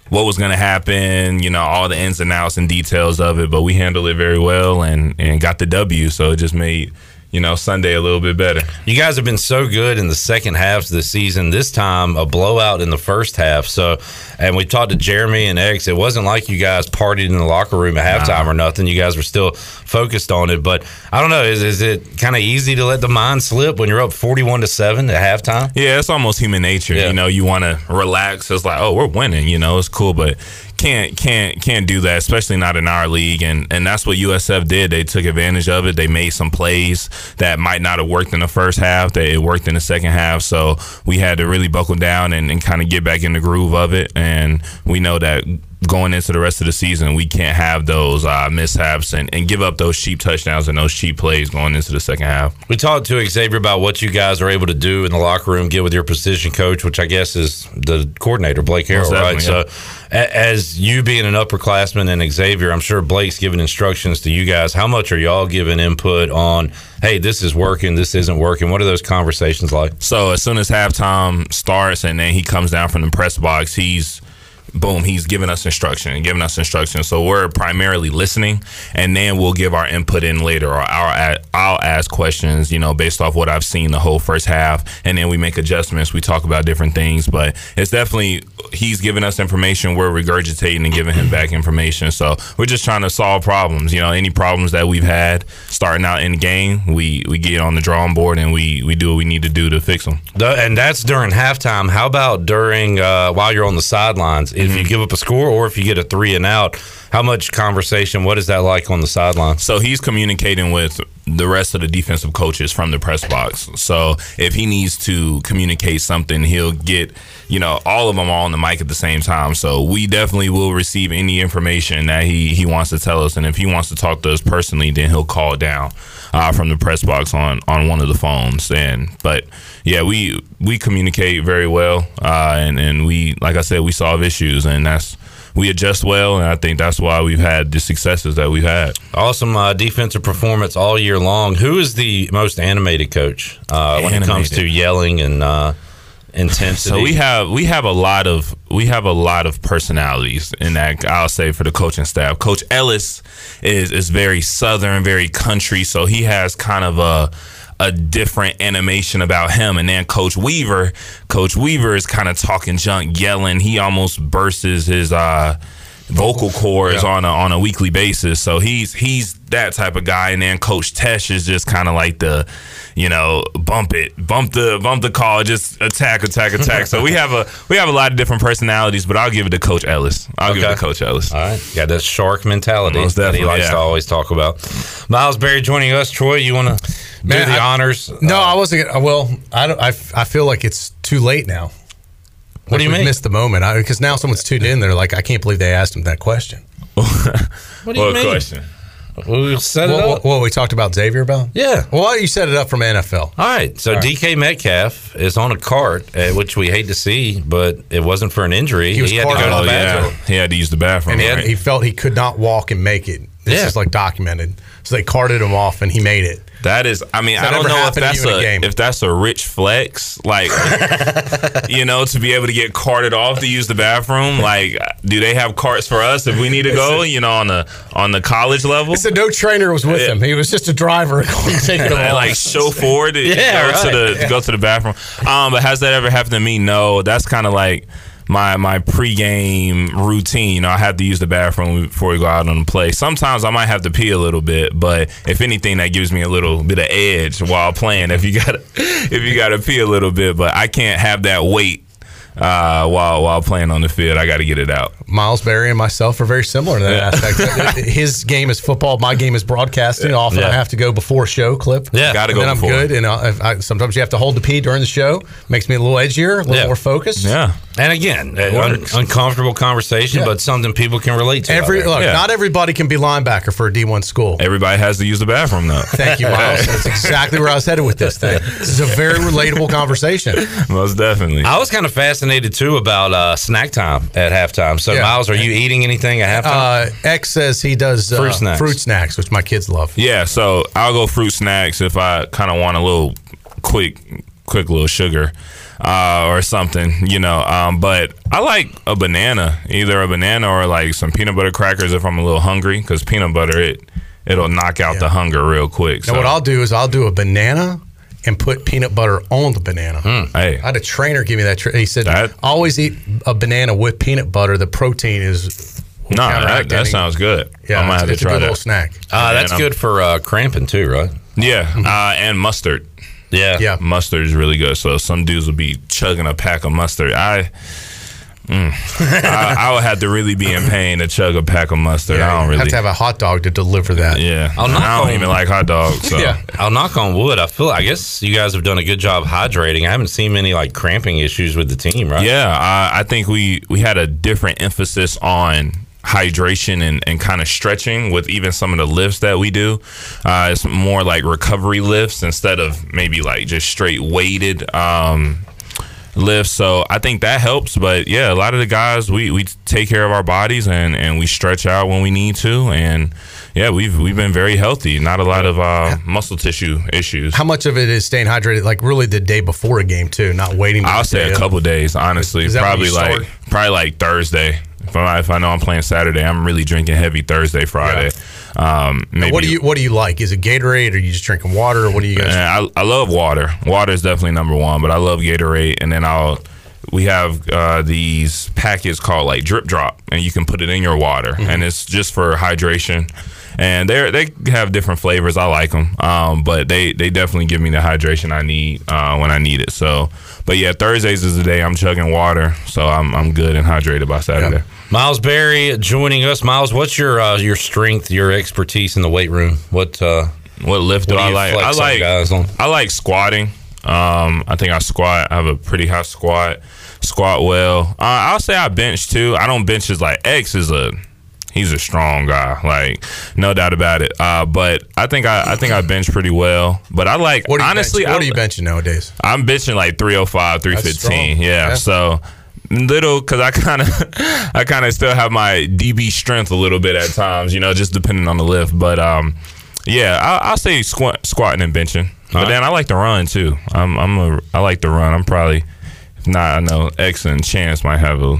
what was going to happen, you know, all the ins and outs and details of it, but we handled it very well and and got the W. So it just made you know Sunday a little bit better. You guys have been so good in the second halves of the season. This time, a blowout in the first half. So, and we talked to Jeremy and X. It wasn't like you guys partied in the locker room at halftime or nothing. You guys were still focused on it. But I don't know. Is, is it kind of easy to let the mind slip when you're up forty-one to seven at halftime? Yeah, it's almost human nature. Yeah. You know, you want to relax. It's like, oh, we're winning. You know, it's cool, but can't can't can't do that, especially not in our league. And and that's what USF did. They took advantage of it. They made some plays that might not have worked in the first half. That it worked in the second half. So we had to really buckle down and, and kind of get back in the groove of it. And we know that going into the rest of the season, we can't have those uh, mishaps and, and give up those cheap touchdowns and those cheap plays going into the second half. We talked to Xavier about what you guys are able to do in the locker room, get with your position coach, which I guess is the coordinator, Blake Harrell, right? definitely, So, a- as you being an upperclassman and Xavier, I'm sure Blake's giving instructions to you guys. How much are y'all giving input on, hey, this is working, this isn't working? What are those conversations like? So as soon as halftime starts and then he comes down from the press box, he's boom, he's giving us instruction and giving us instruction. So we're primarily listening, and then we'll give our input in later, or I'll I'll ask questions, you know, based off what I've seen the whole first half, and then we make adjustments. We talk about different things, but it's definitely he's giving us information. We're regurgitating and giving him back information. So we're just trying to solve problems. You know, any problems that we've had starting out in the game, we we get on the drawing board and we we do what we need to do to fix them. The- and that's during halftime. How about during uh, while you're on the sidelines? If Mm-hmm. you give up a score or if you get a three and out, how much conversation? What is that like on the sideline? So he's communicating with the rest of the defensive coaches from the press box. So if he needs to communicate something, he'll get, you know, all of them all on the mic at the same time. So we definitely will receive any information that he, he wants to tell us. And if he wants to talk to us personally, then he'll call down uh, from the press box on, on one of the phones. And, but yeah, we, we communicate very well. Uh, and, and we, like I said, we solve issues and that's, we adjust well, and I think that's why we've had the successes that we've had. Awesome uh, defensive performance all year long. Who is the most animated coach uh, when it comes to yelling and uh, intensity? So we have we have a lot of we have a lot of personalities in that. I'll say for the coaching staff, Coach Ellis is is very southern, very country, so he has kind of a a different animation about him. And then Coach Weaver, Coach Weaver is kind of talking junk, yelling. He almost bursts his uh, vocal cords yeah. on a on a weekly basis. So he's he's that type of guy. And then Coach Tesh is just kind of like the, you know, bump it, bump the bump the call, just attack, attack, attack. so we have a we have a lot of different personalities, but I'll give it to Coach Ellis. I'll okay. give it to Coach Ellis. All right, yeah, that shark mentality that he likes yeah. to always talk about. Miles Berry joining us. Troy, you want to do the I, honors? No, uh, I wasn't. Gonna, well, I don't. I, I feel like it's too late now. What like do you mean? Missed the moment because now someone's tuned in. They're like, I can't believe they asked him that question. [laughs] what do you what mean? question? We'll set it up. What, we talked about Xavier about? Yeah. Well, you set it up from NFL. All right. So All right. DK Metcalf is on a cart, uh, which we hate to see, but it wasn't for an injury. He, he had to go to the bathroom. Yeah. He had to use the bathroom. And he, had, he felt he could not walk and make it. This yeah. is like documented. So they carted him off, and he made it. That is, I mean, I don't know if that's a, a if that's a rich flex, like [laughs] you know, to be able to get carted off to use the bathroom. Like, do they have carts for us if we need to go? You know, on the on the college level. A no trainer was with yeah. him. He was just a driver [laughs] taking [laughs] him like show forward, to yeah, go right. to the yeah. to go to the bathroom. Um, but has that ever happened to me? No, that's kind of like my my pregame routine. You know, I have to use the bathroom before we go out on the play. Sometimes I might have to pee a little bit, but if anything, that gives me a little bit of edge while playing. If you got [laughs] if you got to pee a little bit, but I can't have that weight uh, while while playing on the field. I got to get it out. Miles Berry and myself are very similar in that yeah. aspect. [laughs] His game is football. My game is broadcasting. Often yeah. I have to go before show clip. Yeah, got to go. Then I'm good. And I, I, sometimes you have to hold the pee during the show. Makes me a little edgier, a little yeah. more focused. Yeah. And again, un- uncomfortable conversation, but something people can relate to. Every look, not everybody can be linebacker for a D1 school. Everybody has to use the bathroom though. Thank you, Miles. [laughs] That's exactly where I was headed with this thing. This is a very relatable conversation. Most definitely. I was kind of fascinated too about uh, snack time at halftime. So, Miles, are you eating anything at halftime? Uh, X says he does uh, fruit snacks, fruit snacks, which my kids love. Yeah, so I'll go fruit snacks if I kind of want a little quick, quick little sugar uh, or something, you know. Um, but I like a banana, either a banana or like some peanut butter crackers if I'm a little hungry, because peanut butter it it'll knock out yeah. the hunger real quick. So. what I'll do is I'll do a banana and put peanut butter on the banana. Mm, hey. I had a trainer give me that. Tra- he said, that, always eat a banana with peanut butter. The protein is. No, that, that sounds good. Yeah, I might have to try a good that. little snack. Uh, that's good for uh, cramping too, right? Yeah, uh, and mustard. Yeah, yeah, mustard is really good. So some dudes will be chugging a pack of mustard. I. Mm. [laughs] I, I, would have to really be in pain to chug a pack of mustard. Yeah, I don't really have to have a hot dog to deliver that. Yeah, I'll knock I don't on, even like hot dogs. So. Yeah, I'll knock on wood. I feel. I guess you guys have done a good job hydrating. I haven't seen many like cramping issues with the team, right? Yeah, I, I think we we had a different emphasis on hydration and, and kind of stretching with even some of the lifts that we do. Uh, it's more like recovery lifts instead of maybe like just straight weighted um, lifts. So I think that helps. But yeah, a lot of the guys we, we take care of our bodies and, and we stretch out when we need to. And yeah, we've we've been very healthy. Not a lot of uh, muscle tissue issues. How much of it is staying hydrated? Like really the day before a game too, not waiting. I'll say a couple days. Honestly, probably like probably like Thursday. If I, know I'm playing Saturday, I'm really drinking heavy Thursday, Friday. Yeah. Um, maybe, what do you What do you like? Is it Gatorade, or are you just drinking water? Or what do you guys? I, I love water. Water is definitely number one, but I love Gatorade, and then I'll. We have uh, these packets called like Drip Drop, and you can put it in your water, mm-hmm. and it's just for hydration and they they have different flavors. I like them, um, but they they definitely give me the hydration I need uh, when I need it. So, but yeah, Thursdays is the day I'm chugging water, so I'm I'm good and hydrated by Saturday. Miles Berry joining us. Miles, what's your uh, your strength, your expertise in the weight room? What uh, what lift do what I you like? I flex on like guys on? I like squatting. Um, I think I squat. I have a pretty high squat. Squat well. Uh, I'll say I bench too. I don't bench as like X is a he's a strong guy, like no doubt about it. Uh, but I think I, I think I bench pretty well. But I like What honestly. benching? What I, are you benching nowadays? I'm benching like 305, 315. Yeah. Yeah. So little because I kind of [laughs] I kind of still have my DB strength a little bit at times, you know, just depending on the lift. But um, yeah, I, I'll say squat, squatting and benching. But right. then I like to run too. I'm I'm a I like to run. I'm probably if not. I know X and Chance might have a.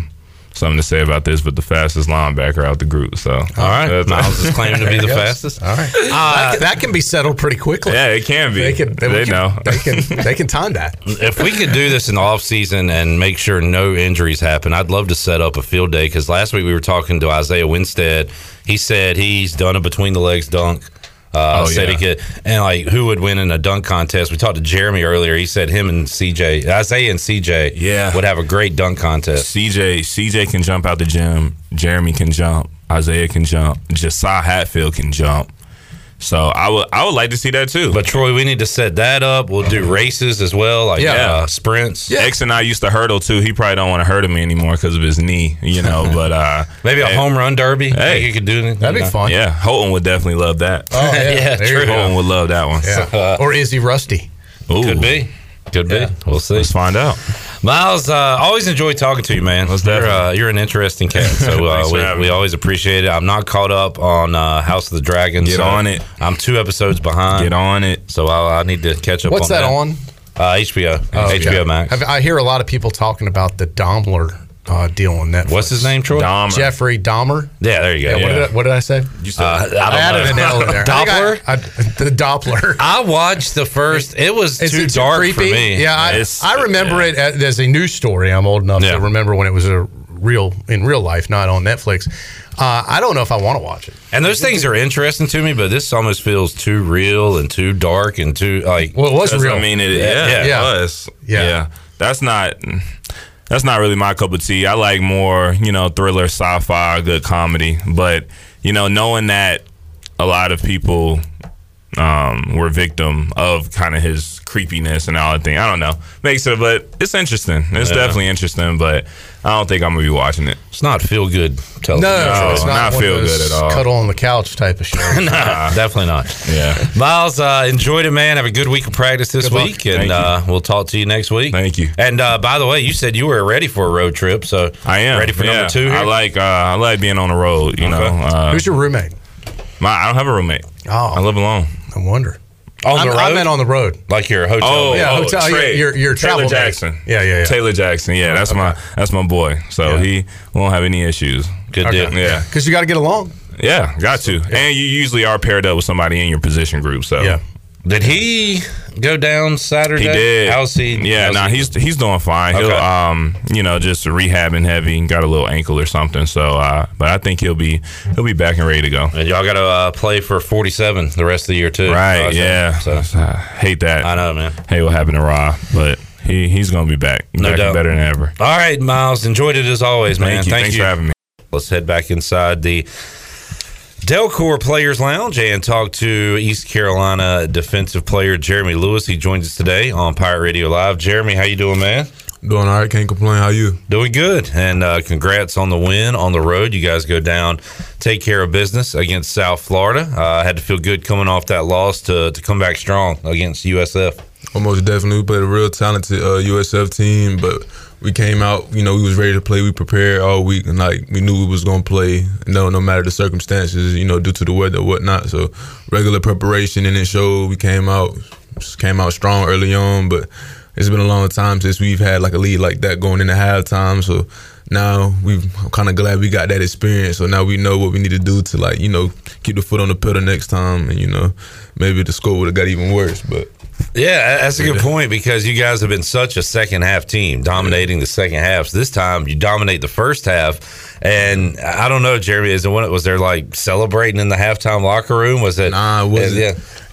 Something to say about this, but the fastest linebacker out the group. So, all right, Miles is [laughs] claiming to be the fastest. All right, uh, that, can, that can be settled pretty quickly. Yeah, it can be. They can. They we can- know. They can. They can time that. [laughs] If we could do this in the off season and make sure no injuries happen, I'd love to set up a field day. Because last week we were talking to Isaiah Winstead. He said he's done a between the legs dunk. Uh, Oh, said yeah. he could, and like who would win in a dunk contest? We talked to Jeremy earlier. He said him and CJ, Isaiah and CJ, Yeah. would have a great dunk contest. CJ CJ can jump out the gym. Jeremy can jump. Isaiah can jump. Josiah Hatfield can jump. So I would I would like to see that too. But Troy, we need to set that up. We'll do races as well, like Yeah. uh, sprints. X and I used to hurdle too. He probably don't want to hurdle me anymore because of his knee, you know. [laughs] But uh, Maybe a hey, home run derby. Hey. Like you could do it. That'd be know. fun. Yeah, Holton would definitely love that. Oh yeah, [laughs] Yeah, true. Holton would love that one. Yeah. [laughs] or is he rusty? Ooh, Could be. Could be. We'll see. Let's find out. Miles, uh, always enjoy talking to you, man. Most you're, uh, you're an interesting cat, so [laughs] uh, we, we always appreciate it. I'm not caught up on uh, House of the Dragon. Get so on it. I'm two episodes behind. Get on it. So I, I need to catch up. What's on that on? Uh, HBO. Oh, HBO okay. Max. I've- hear a lot of people talking about the Daimler uh, deal on Netflix. What's his name, Troy? Dahmer. Jeffrey Dahmer. Yeah, there you go. Yeah, What, did I, what did I say? You said- Uh, I don't I added know. an L in there. [laughs] I I- Doppler? I- the Doppler. [laughs] I watched the first. It was Is too it dark creepy? for me. Yeah, I, I remember yeah. it as, as a news story. I'm old enough Yeah. to remember when it was a real in real life, not on Netflix. Uh, I don't know if I want to watch it. And those things are interesting to me, but this almost feels too real and too dark and too like. Well, it was 'Cause, real. I mean, it, Yeah, yeah, yeah. it was. Yeah. Yeah. That's not. That's not really my cup of tea. I like more, you know, thriller, sci-fi, good comedy. But you know, knowing that a lot of people um, were victim of kind of his creepiness and all that thing. I don't know, makes it, but it's interesting. It's Yeah. definitely interesting, but I don't think I'm gonna be watching it. It's not feel good No, television. No, it's not, not one of feel those good at all. Cuddle on the couch type of show. [laughs] No, definitely not. Yeah. Miles, uh, enjoyed it, man. Have a good week of practice this Good luck. week, and uh, we'll talk to you next week. Thank you. And uh, by the way, you said you were ready for a road trip, so I am ready for yeah. number two. Here? I like uh, I like being on the road. You know, uh, Who's your roommate? my, I don't have a roommate. Oh, I live alone. I wonder. On I'm- the road. I meant on the road. like your hotel. Oh. Yeah, oh, hotel- your- your Taylor travel mate. Jackson. Yeah, yeah, yeah. Taylor Jackson. Yeah, that's my that's my boy. So Yeah. he won't have any issues. good Okay. deal. Yeah, Because you got to get along. yeah, got to. And you usually are paired up with somebody in your position group. So Yeah. Did he go down Saturday? He did. How's he? Yeah, how's nah, he's he's doing fine. He'll um, you know, just rehabbing heavy, got a little ankle or something. So, uh, but I think he'll be he'll be back and ready to go. And y'all got to uh, play for 47 the rest of the year too. Right? Yeah. So, I hate that. I know, man. Hate what happened to Ra, but he he's gonna be back. No back doubt. better than ever. All right, Miles. Enjoyed it as always, man. Thank you. Thanks for having me. Let's head back inside the Delcor Players Lounge and talk to East Carolina defensive player Jeremy Lewis. He joins us today on Pirate Radio Live. Jeremy, how you doing, man? Doing all right. Can't complain. How you? Doing good, and uh, congrats on the win on the road. You guys go down, take care of business against South Florida. Uh, had to feel good coming off that loss to to come back strong against USF. Almost definitely. We played a real talented uh, USF team, but we came out. You know, we was ready to play. We prepared all week, and like we knew we was gonna play. No, no matter the circumstances. You know, due to the weather, whatnot. So regular preparation, and it showed. We came out, came out strong early on, but. It's been a long time since we've had like a lead like that going into halftime. So now we've I'm kind of glad we got that experience. So now we know what we need to do to like you know keep the foot on the pedal next time, and you know maybe the score would have got even worse. But Yeah, that's a good point because you guys have been such a second half team, dominating the second halves. This time, you dominate the first half, and I don't know, Jeremy, is it was there like celebrating in the halftime locker room? Was it? Nah, it wasn't. Yeah.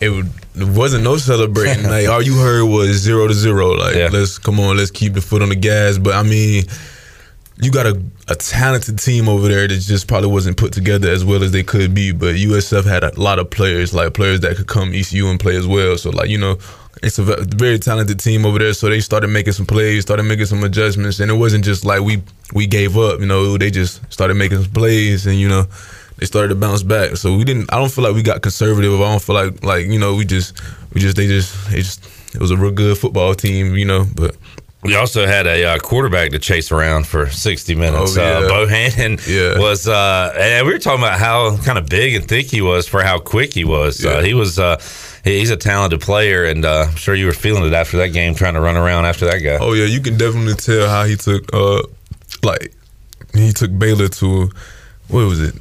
It, it wasn't no celebrating. like all you heard was zero to zero. Like Yeah. let's come on, let's keep the foot on the gas. But I mean, you got a, a talented team over there that just probably wasn't put together as well as they could be. But USF had a lot of players, like players that could come ECU and play as well. So like you know, it's a very talented team over there. So they started making some plays, started making some adjustments, and it wasn't just like we we gave up. You know, they just started making some plays, and you know. They started to bounce back, so we didn't. I don't feel like we got conservative. I don't feel like like you know we just we just they just they just it was a real good football team, you know. But We also had a uh, quarterback to chase around for 60 minutes. Oh, yeah. uh, Bohanon [laughs] Yeah. was, uh, and we were talking about how kind of big and thick he was for how quick he was. Uh, Yeah. he was, uh, he's a talented player, and uh, I'm sure you were feeling it after that game, trying to run around after that guy. Oh yeah, you can definitely tell how he took uh like he took Baylor to what was it?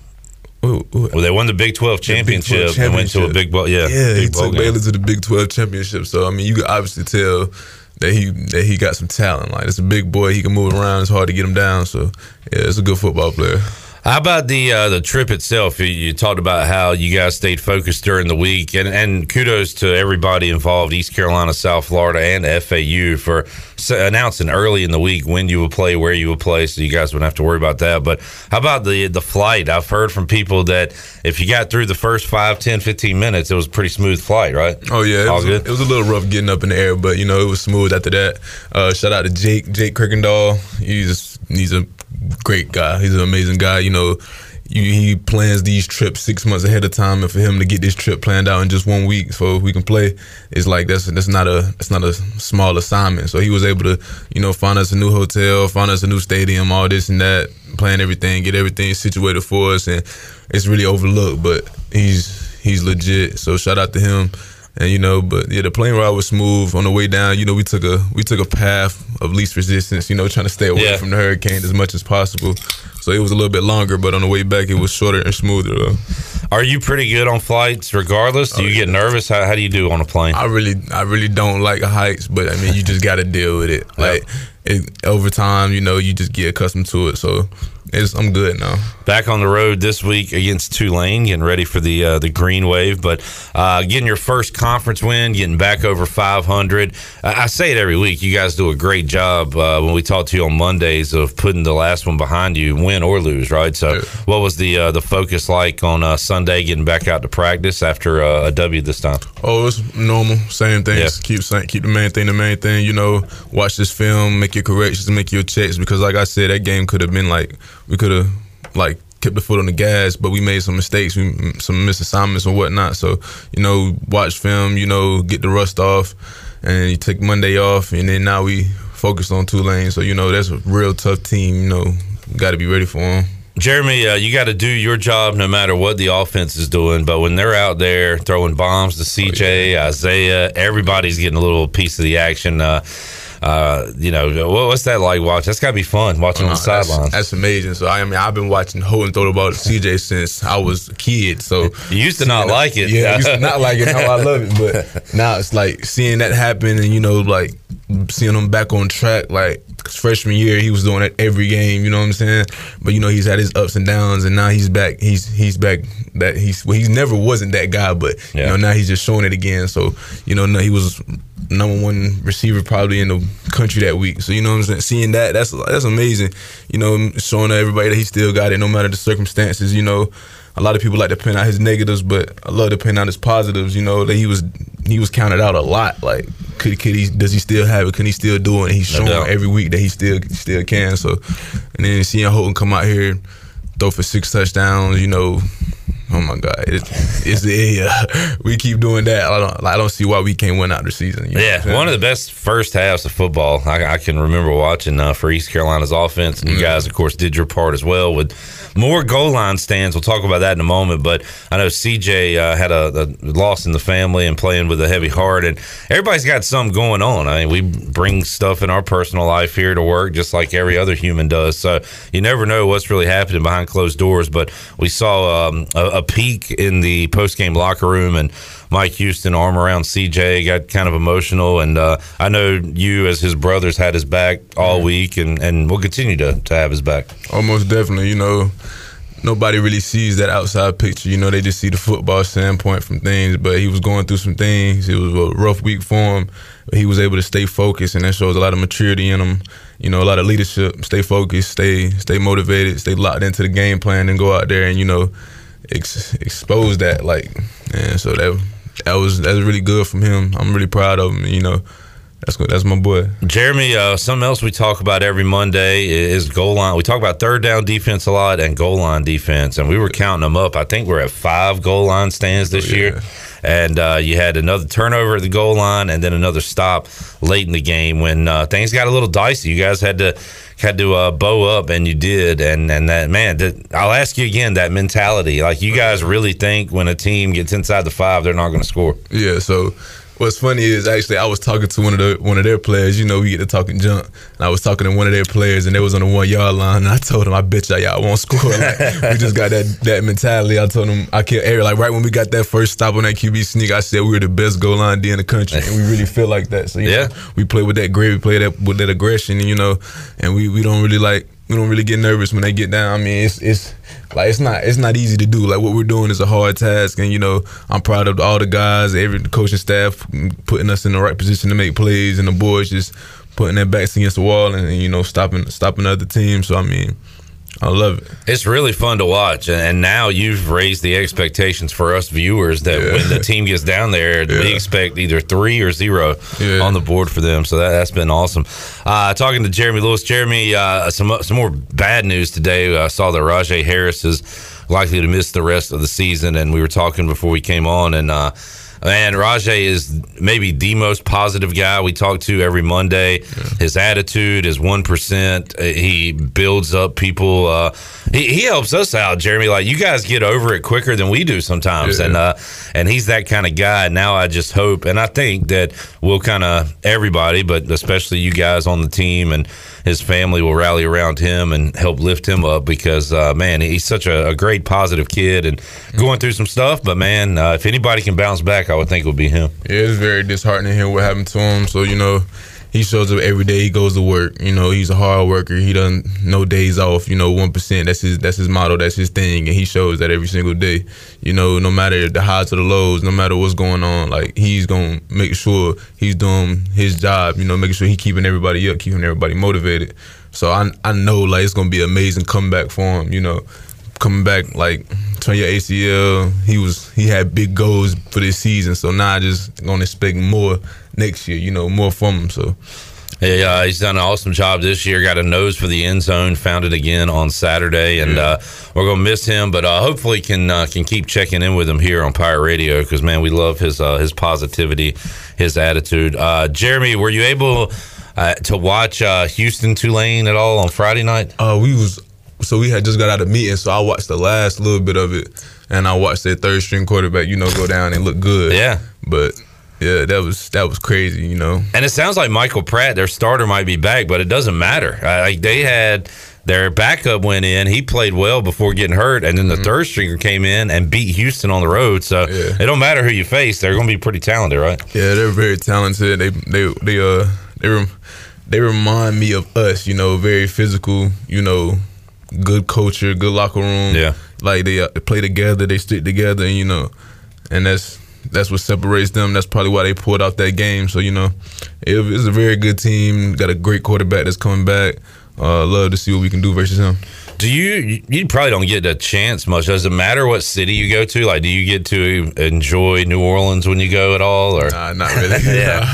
Well, they won the Big 12 Big 12 championship and went to a big ball. Yeah, yeah, he took game. Baylor to the Big Twelve championship. So I mean, you can obviously tell that he that he got some talent. Like it's a big boy, he can move around. It's hard to get him down. So yeah, it's a good football player. How about the uh, the trip itself? You, you talked about how you guys stayed focused during the week, and, and kudos to everybody involved, East Carolina, South Florida, and FAU for s- announcing early in the week when you would play, where you would play, so you guys wouldn't have to worry about that. But how about the the flight? I've heard from people that if you got through the first 5, 10, 15 minutes, it was a pretty smooth flight, right? Oh yeah, it All was, good? it was a little rough getting up in the air, but you know it was smooth after that. Uh, shout out to Jake Jake Kirkendall. He's he's a great guy. He's an amazing guy. You know, he plans these trips six months ahead of time, and for him to get this trip planned out in just one week so we can play, it's like that's that's not a that's not a small assignment. So he was able to you know find us a new hotel, find us a new stadium, all this and that, plan everything, get everything situated for us, and it's really overlooked, but he's he's legit. So shout out to him. And you know, but yeah, the plane ride was smooth. On the way down, you know, we took a we took a path of least resistance. You know, trying to stay away Yeah. from the hurricane as much as possible. So it was a little bit longer, but on the way back, it was shorter and smoother. Though. Are you pretty good on flights, regardless? Do oh, you get nervous? How, how do you do on a plane? I really, I really don't like heights, but I mean, you just got to deal with it. Like it, over time, you know, you just get accustomed to it. So it's, I'm good now. Back on the road this week against Tulane, getting ready for the uh, the Green Wave, but uh, getting your first conference win, getting back over 500. I, I say it every week. You guys do a great job uh, when we talk to you on Mondays of putting the last one behind you, win or lose, right? So, what was the uh, the focus like on uh, Sunday, getting back out to practice after uh, a W this time? Oh, it's normal. Same things. Yeah. Keep saying, keep the main thing the main thing. You know, watch this film, make your corrections, make your checks. Because, like I said, that game could have been like we could have like kept the foot on the gas, but we made some mistakes, we, some misassignments and whatnot. So, you know, watch film. You know, get the rust off, and you take Monday off, and then now we focus on Tulane. So, you know, that's a real tough team. You know, got to be ready for them. Jeremy, uh, you got to do your job no matter what the offense is doing. But when they're out there throwing bombs to CJ, Isaiah, everybody's getting a little piece of the action. Uh, uh, you know, what, what's that like? Watch that's got to be fun watching on the Uh, that's, sidelines. that's amazing. So I mean, I've been watching Holton throw the ball to CJ since I was a kid. So You used to not like it. Yeah, I used to not like it. Now I love it. But now it's like seeing that happen, and you know, like seeing him back on track. Like 'cause freshman year, he was doing that every game. You know what I'm saying? But you know, he's had his ups and downs, and now he's back. He's he's back. That he's well, he never wasn't that guy, but Yeah. you know now he's just showing it again. So you know, now he was number one receiver probably in the country that week. So you know what I'm saying? Seeing that, that's that's amazing. You know, showing everybody that he still got it no matter the circumstances. You know, a lot of people like to pin out his negatives, but I love to pin out his positives. You know, that he was he was counted out a lot. Like, could could he does he still have it? Can he still do it? And he's No showing doubt. every week that he still still can. So, and then seeing Holton come out here, throw for six touchdowns. You know. Oh my God! It, it's yeah. [laughs] We keep doing that. I don't. I don't see why we can't win out the season. you know Yeah, one of the best first halves of football I, I can remember watching uh, for East Carolina's offense, and you guys, of course, did your part as well with more goal line stands. We'll talk about that in a moment. But I know CJ uh, had a, a loss in the family and playing with a heavy heart, and everybody's got something going on. I mean, we bring stuff in our personal life here to work, just like every other human does. So you never know what's really happening behind closed doors. But we saw um, a, a a peek in the post game locker room and Mike Houston arm around CJ got kind of emotional, and uh, I know you as his brothers had his back all week, and and will continue to to have his back. Almost definitely, you know. Nobody really sees that outside picture. You know, they just see the football standpoint from things. But he was going through some things. It was a rough week for him. But he was able to stay focused, and that shows a lot of maturity in him. You know, a lot of leadership. Stay focused, stay stay motivated, stay locked into the game plan, and go out there and you know ex- expose that. Like, and so that that was that was really good from him. I'm really proud of him. You know, that's good. That's my boy. Jeremy, uh, something else we talk about every Monday is goal line. We talk about third down defense a lot and goal line defense, and we were counting them up. I think we're at five goal line stands this Oh, yeah. year. And uh, you had another turnover at the goal line, and then another stop late in the game when uh, things got a little dicey. You guys had to had to uh, bow up, and you did. And and that man, that, I'll ask you again that mentality. Like you guys really think when a team gets inside the five, they're not going to score. Yeah. So what's funny is actually I was talking to one of the one of their players. You know, we get to talking junk, and I was talking to one of their players, and they was on the one yard line. And I told him, I bet y'all, y'all won't score. Like, we just got that that mentality. I told him I can't air like right when we got that first stop on that QB sneak. I said we were the best goal line D in the country, and we really feel like that. So Yeah. know, we play with that grit, we play that with that aggression, and you know, and we we don't really like we don't really get nervous when they get down. I mean, it's it's like it's not it's not easy to do. Like what we're doing is a hard task, and you know, I'm proud of all the guys, every coaching staff putting us in the right position to make plays, and the boys just putting their backs against the wall and, you know stopping stopping other teams. So I mean, I love it. It's really fun to watch, and- now you've raised the expectations for us viewers that Yeah. when the team gets down there, we expect either three or zero Yeah. on the board for them. So that, that's been awesome. Uh, talking to Jeremy Lewis, Jeremy, uh, some some more bad news today. I saw that Rahjai Harris is likely to miss the rest of the season, and we were talking before we came on, and. Uh, Man, Rahjai is maybe the most positive guy we talk to every Monday. His attitude is one percent. He builds up people. Uh, he, he helps us out, Jeremy. Like you guys get over it quicker than we do sometimes, Yeah. and uh, and he's that kind of guy. Now I just hope, and I think that we'll kind of everybody, but especially you guys on the team and his family will rally around him and help lift him up because uh, man, he's such a, a great positive kid and going through some stuff. But man, uh, if anybody can bounce back, I would think it would be him. Yeah, it's very disheartening hearing what happened to him. So you know, he shows up every day. He goes to work. You know, he's a hard worker. He doesn't no days off. You know, one percent. That's his. That's his motto. That's his thing, and he shows that every single day. You know, no matter the highs or the lows, no matter what's going on, like he's gonna make sure he's doing his job. You know, making sure he keeping everybody up, keeping everybody motivated. So I I know like it's gonna be an amazing comeback for him. You know, coming back like turn your ACL. He was he had big goals for this season, so now I just gonna expect more next year. You know, more from him. So Yeah, uh, he's done an awesome job this year. Got a nose for the end zone. Found it again on Saturday, and uh, we're gonna miss him. But uh, hopefully, can uh, can keep checking in with him here on Pirate Radio because man, we love his uh, his positivity, his attitude. Uh, Jeremy, were you able uh, to watch uh, Houston Tulane at all on Friday night? uh, we was so we had just got out of meeting, so I watched the last little bit of it, and I watched their third string quarterback, you know, go down and look good. Yeah. but yeah, that was that was crazy, you know. And it sounds like Michael Pratt, their starter, might be back, but it doesn't matter. Like they had their backup went in, he played well before getting hurt, and then the third stringer came in and beat Houston on the road. So Yeah. it don't matter who you face; they're going to be pretty talented, right? Yeah, they're very talented. They they they uh they rem- they remind me of us. You know, very physical. You know, good culture, good locker room. Yeah. like they, uh, they play together, they stick together, and you know, and that's that's what separates them. That's probably why they pulled out that game. So you know, it, it's a very good team. Got a great quarterback that's coming back. Uh, love to see what we can do versus him. Do you? You probably don't get a chance much. Does it matter what city you go to? Like, do you get to enjoy New Orleans when you go at all? Or Nah, not really. [laughs] Yeah.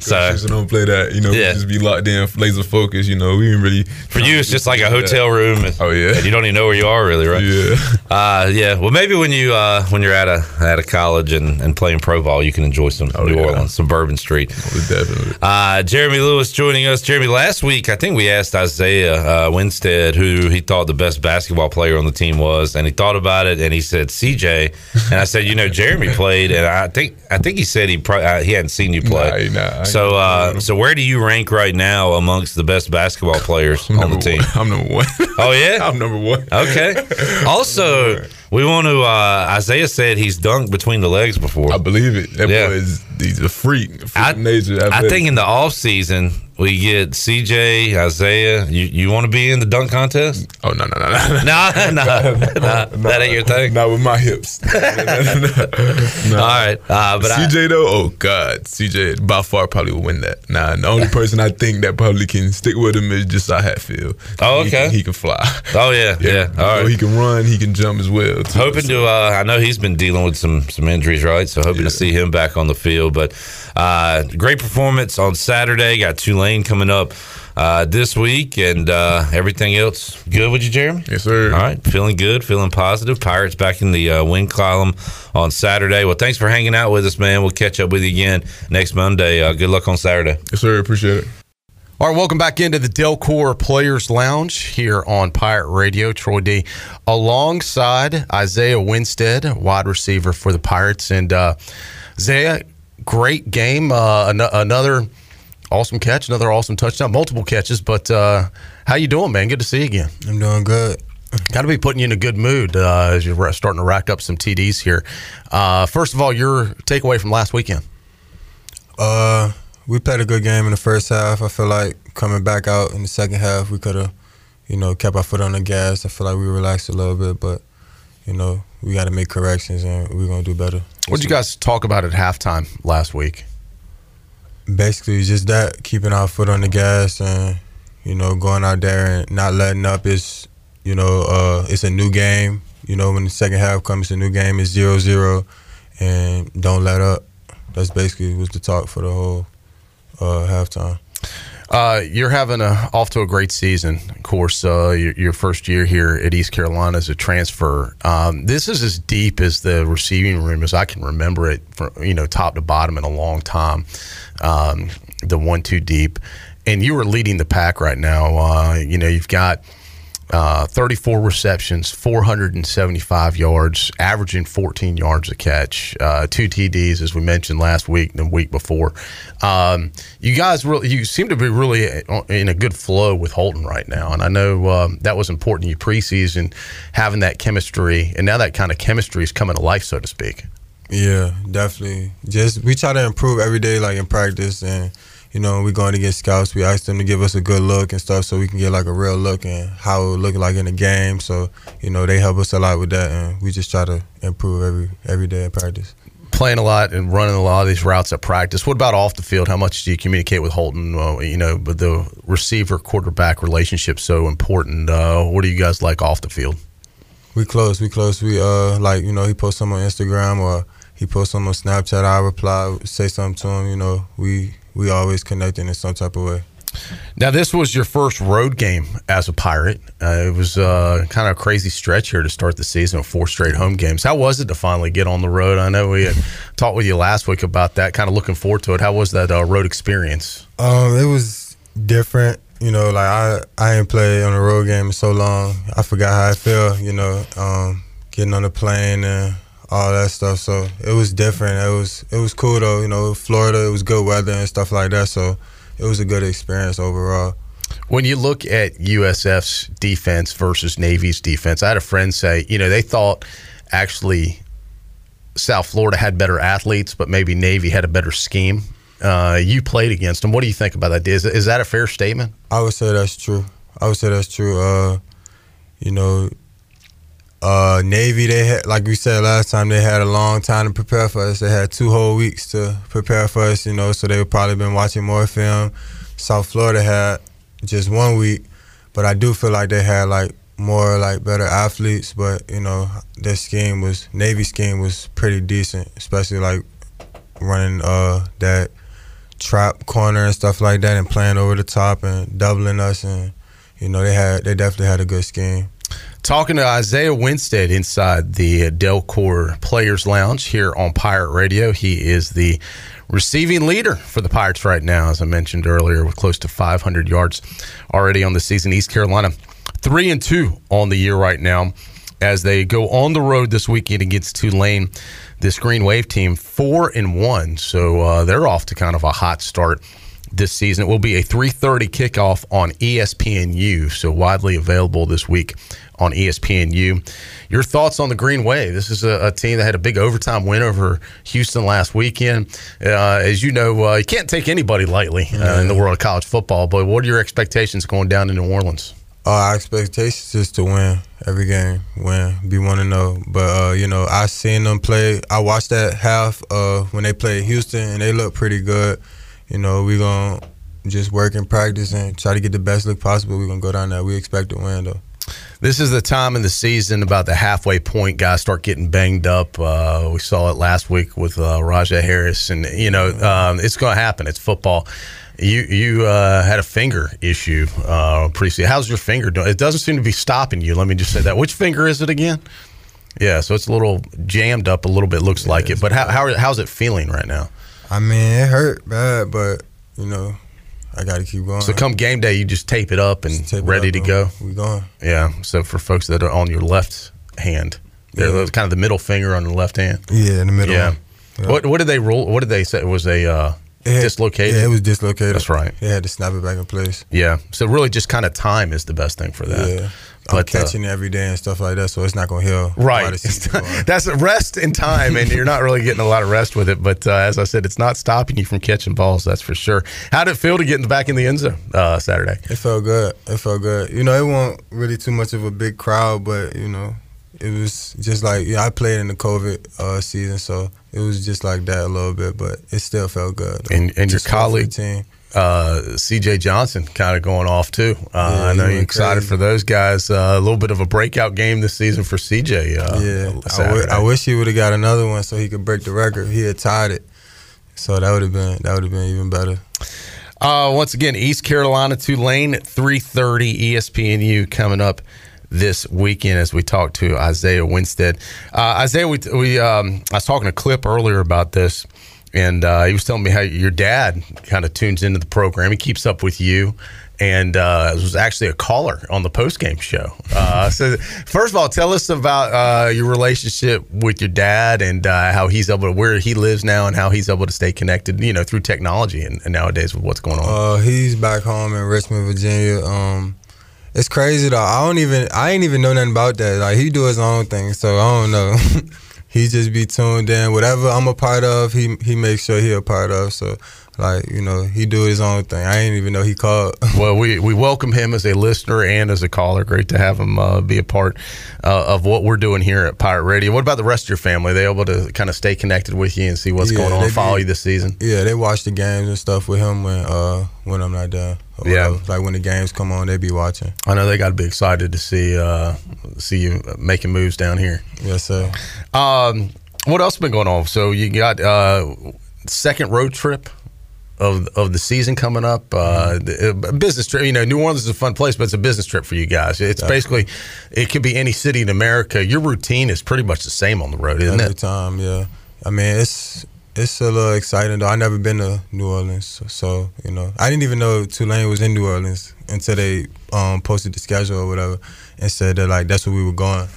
so So- don't play that. You know, Yeah. just be locked in, laser focused. You know, we ain't really. for you, it's just like a hotel room. And, Oh, yeah. you don't even know where you are really, right? Yeah. Uh, yeah. Well, maybe when you uh, when you're at a at a college and, and playing pro ball, you can enjoy some New Oh, yeah. Orleans, some Bourbon Street. Definitely. Uh, Jeremy Lewis joining us. Jeremy, last week I think we asked Isaiah uh, Winstead who he thought the the best basketball player on the team was, and he thought about it, and he said CJ, and I said, you know, Jeremy [laughs] played, and I think I think he said he probably uh, he hadn't seen you play. Nah, nah, so uh, so where do you rank right now amongst the best basketball players on the team? one. [laughs] I'm number one. Oh yeah, [laughs] I'm number one. Okay. Also, we want to. Uh, Isaiah said he's dunked between the legs before. I believe it. That Yeah. boy is he's a freak. freak I, nature. I think in the off season we get CJ Isaiah. You you want to be in the dunk contest? Oh no no no no No, no, no, that ain't your thing. Not with my hips. no. All right, uh, but I, CJ though, oh god, CJ by far probably will win that. Nah, the only person I think that probably can stick with him is just Hatfield. Oh, He okay. can- He, can fly. oh yeah, yeah. You All right. He can run. He can jump as well. too. Hoping to. Uh, I know he's been dealing with some some injuries, right? So hoping to see him back on the field. But uh, great performance on Saturday. Got Tulane coming up uh, this week, and uh, everything else good with you, Jeremy? Yes, sir. All right, feeling good, feeling positive. Pirates back in the uh, win column on Saturday. Well, thanks for hanging out with us, man. We'll catch up with you again next Monday. Uh, good luck on Saturday. Yes, sir. Appreciate it. All right, welcome back into the Delcor Players Lounge here on Pirate Radio. Troy D, alongside Isaiah Winstead, wide receiver for the Pirates, and uh, Isaiah, great game. Uh, an- another awesome catch, another awesome touchdown, multiple catches. But uh, how you doing, man? Good to see you again. I'm doing good. Got to be putting you in a good mood uh, as you're starting to rack up some TDs here. Uh, first of all, your takeaway from last weekend. Uh, we played a good game in the first half. I feel like coming back out in the second half, we could have, you know, kept our foot on the gas. I feel like we relaxed a little bit, but you know, we got to make corrections and we're gonna do better. What did you guys talk about at halftime last week? Basically, just that keeping our foot on the gas and you know going out there and not letting up. Is you know, uh, it's a new game. You know, when the second half comes, it's a new game. It's zero zero, and don't let up. That's basically was the talk for the whole uh, halftime. Uh, you're having a off to a great season. Of course, uh, your, your first year here at East Carolina as a transfer. Um, this is as deep as the receiving room as I can remember it, from you know, top to bottom in a long time. Um, the one two deep, and you are leading the pack right now. Uh, you know, you've got. Uh, 34 receptions, 475 yards, averaging 14 yards a catch, uh, two TDs as we mentioned last week and the week before. Um, you guys really, you seem to be really in a good flow with Holton right now, and I know um, that was important to you preseason, having that chemistry, and now that kind of chemistry is coming to life, so to speak. Yeah, definitely. Just we try to improve every day, like in practice, and you know, we're going to get scouts. We ask them to give us a good look and stuff, so we can get like a real look and how it look like in the game. So you know, they help us a lot with that, and we just try to improve every every day in practice. Playing a lot and running a lot of these routes at practice. What about off the field? How much do you communicate with Holton? Uh, you know, but the receiver quarterback relationship so important. Uh, what do you guys like off the field? We close. We close. We uh like you know he posts something on Instagram or he posts something on Snapchat. I reply, say something to him. You know we we always connecting in some type of way. Now, this was your first road game as a Pirate. Uh, it was uh, kind of a crazy stretch here to start the season with four straight home games. How was it to finally get on the road? I know we had [laughs] talked with you last week about that, kind of looking forward to it. How was that uh, road experience? Um, it was different. You know, like I I ain't played on a road game in so long. I forgot how I feel. You know, um, getting on the plane and all that stuff. So it was different. It was it was cool though. You know, Florida, it was good weather and stuff like that. So it was a good experience overall. When you look at USF's defense versus Navy's defense, I had a friend say, you know, they thought actually South Florida had better athletes, but maybe Navy had a better scheme. Uh, you played against them. What do you think about that? Is, is that a fair statement? I would say that's true. I would say that's true. Uh, you know, uh, Navy, they had, like we said last time, they had a long time to prepare for us. They had two whole weeks to prepare for us, you know, so they've probably been watching more film. South Florida had just one week, but I do feel like they had like more like better athletes, but you know, their scheme was Navy scheme was pretty decent, especially like running uh that trap corner and stuff like that and playing over the top and doubling us and you know they had they definitely had a good scheme. Talking to Isaiah Winstead inside the Delcor Players Lounge here on Pirate Radio. He is the receiving leader for the Pirates right now, as I mentioned earlier, with close to 500 yards already on the season. East Carolina three and two on the year right now as they go on the road this weekend against Tulane. This Green Wave team four and one, so uh, they're off to kind of a hot start this season. It will be a 3:30 kickoff on ESPNU, so widely available this week on ESPNU. Your thoughts on the Green Wave? This is a, a team that had a big overtime win over Houston last weekend. Uh, as you know, uh, you can't take anybody lightly uh, in the world of college football. But what are your expectations going down to New Orleans? Our expectations is to win every game, win, be one to know. But uh, you know, I seen them play. I watched that half uh, when they played Houston, and they looked pretty good. You know, we gonna just work and practice and try to get the best look possible. We gonna go down there. We expect to win though. This is the time in the season about the halfway point. Guys start getting banged up. Uh, we saw it last week with uh, Rahjai Harris, and you know um, it's going to happen. It's football. You you uh, had a finger issue uh, pretty. How's your finger doing? It doesn't seem to be stopping you. Let me just say that. Which finger is it again? Yeah, so it's a little jammed up a little bit. Looks like it. But how, how how's it feeling right now? I mean, it hurt bad, but you know, I got to keep going. So come game day, you just tape it up and it ready up to go. we going. Yeah. So for folks that are on your left hand, they're Yeah. kind of the middle finger on the left hand. Yeah, in the middle. Yeah. Yeah. What what did they rule? What did they say? It was a uh, It dislocated. Yeah, it was dislocated. That's right. Had to snap it back in place. Yeah. So really, just kind of time is the best thing for that. Yeah. I'm But, uh, catching every day and stuff like that, so it's not gonna heal. Right. while the season's going. That's rest in time, and you're not really getting a lot of rest with it. But uh, as I said, it's not stopping you from catching balls. That's for sure. How did it feel to get back in the end zone uh, Saturday? It felt good. It felt good. You know, it wasn't really too much of a big crowd, but you know, it was just like yeah. I played in the COVID uh, season, so it was just like that a little bit, but it still felt good. And and your Just colleague, team. uh, C.J. Johnson, kind of going off too. Uh, Yeah, I know you're excited crazy. for those guys. Uh, a little bit of a breakout game this season for C.J. Uh, yeah, I, w- I wish he would have got another one so he could break the record. He had tied it, so that would have been that would have been even better. Uh, once again, East Carolina Tulane, three thirty ESPNU coming up this weekend as we talk to Isaiah Winstead. Uh, Isaiah, we, we um, I was talking to Clip earlier about this, and uh, he was telling me how your dad kind of tunes into the program. He keeps up with you. And uh, was actually a caller on the post game show. Uh, so, first of all, tell us about uh, your relationship with your dad and uh, how he's able to where he lives now and how he's able to stay connected. You know, through technology and, and nowadays with what's going on. Uh, he's back home in Richmond, Virginia. Um, it's crazy though. I don't even I ain't even know nothing about that. Like he do his own thing, so I don't know. [laughs] he just be tuned in. Whatever I'm a part of, he he makes sure he a part of. So like you know, he do his own thing. I didn't even know he called. [laughs] Well, we, we welcome him as a listener and as a caller. Great to have him uh, be a part uh, of what we're doing here at Pirate Radio. What about the rest of your family? Are they able to kind of stay connected with you and see what's Yeah, going on, follow be- you this season? Yeah, they watch the games and stuff with him when uh when I'm not there. Yeah. whatever. like when the games come on, they be watching. I know they got to be excited to see uh, see you making moves down here. Yes, sir. Um, what else been going on? So you got uh, second road trip of of the season coming up. Uh, business trip. You know, New Orleans is a fun place, but it's a business trip for you guys. It's basically it could be any city in America. Your routine is pretty much the same on the road, isn't Every it? time, yeah. I mean, it's it's a little exciting though. I never been to New Orleans, so, you know, I didn't even know Tulane was in New Orleans until they um, posted the schedule or whatever and said that like that's where we were going.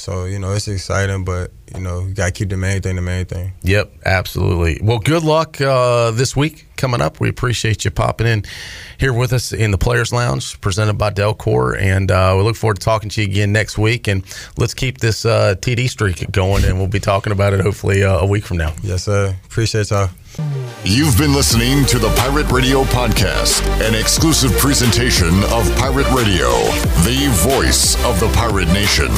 So you know, it's exciting, but you know, you gotta keep the main thing the main thing. Yep, absolutely. Well, good luck uh, this week coming up. We appreciate you popping in here with us in the Players Lounge, presented by Delcor, and uh, we look forward to talking to you again next week. And let's keep this uh, TD streak going, and we'll be talking about it hopefully uh, a week from now. Yes, sir. Appreciate y'all. You've been listening to the Pirate Radio Podcast, an exclusive presentation of Pirate Radio, the voice of the pirate nation.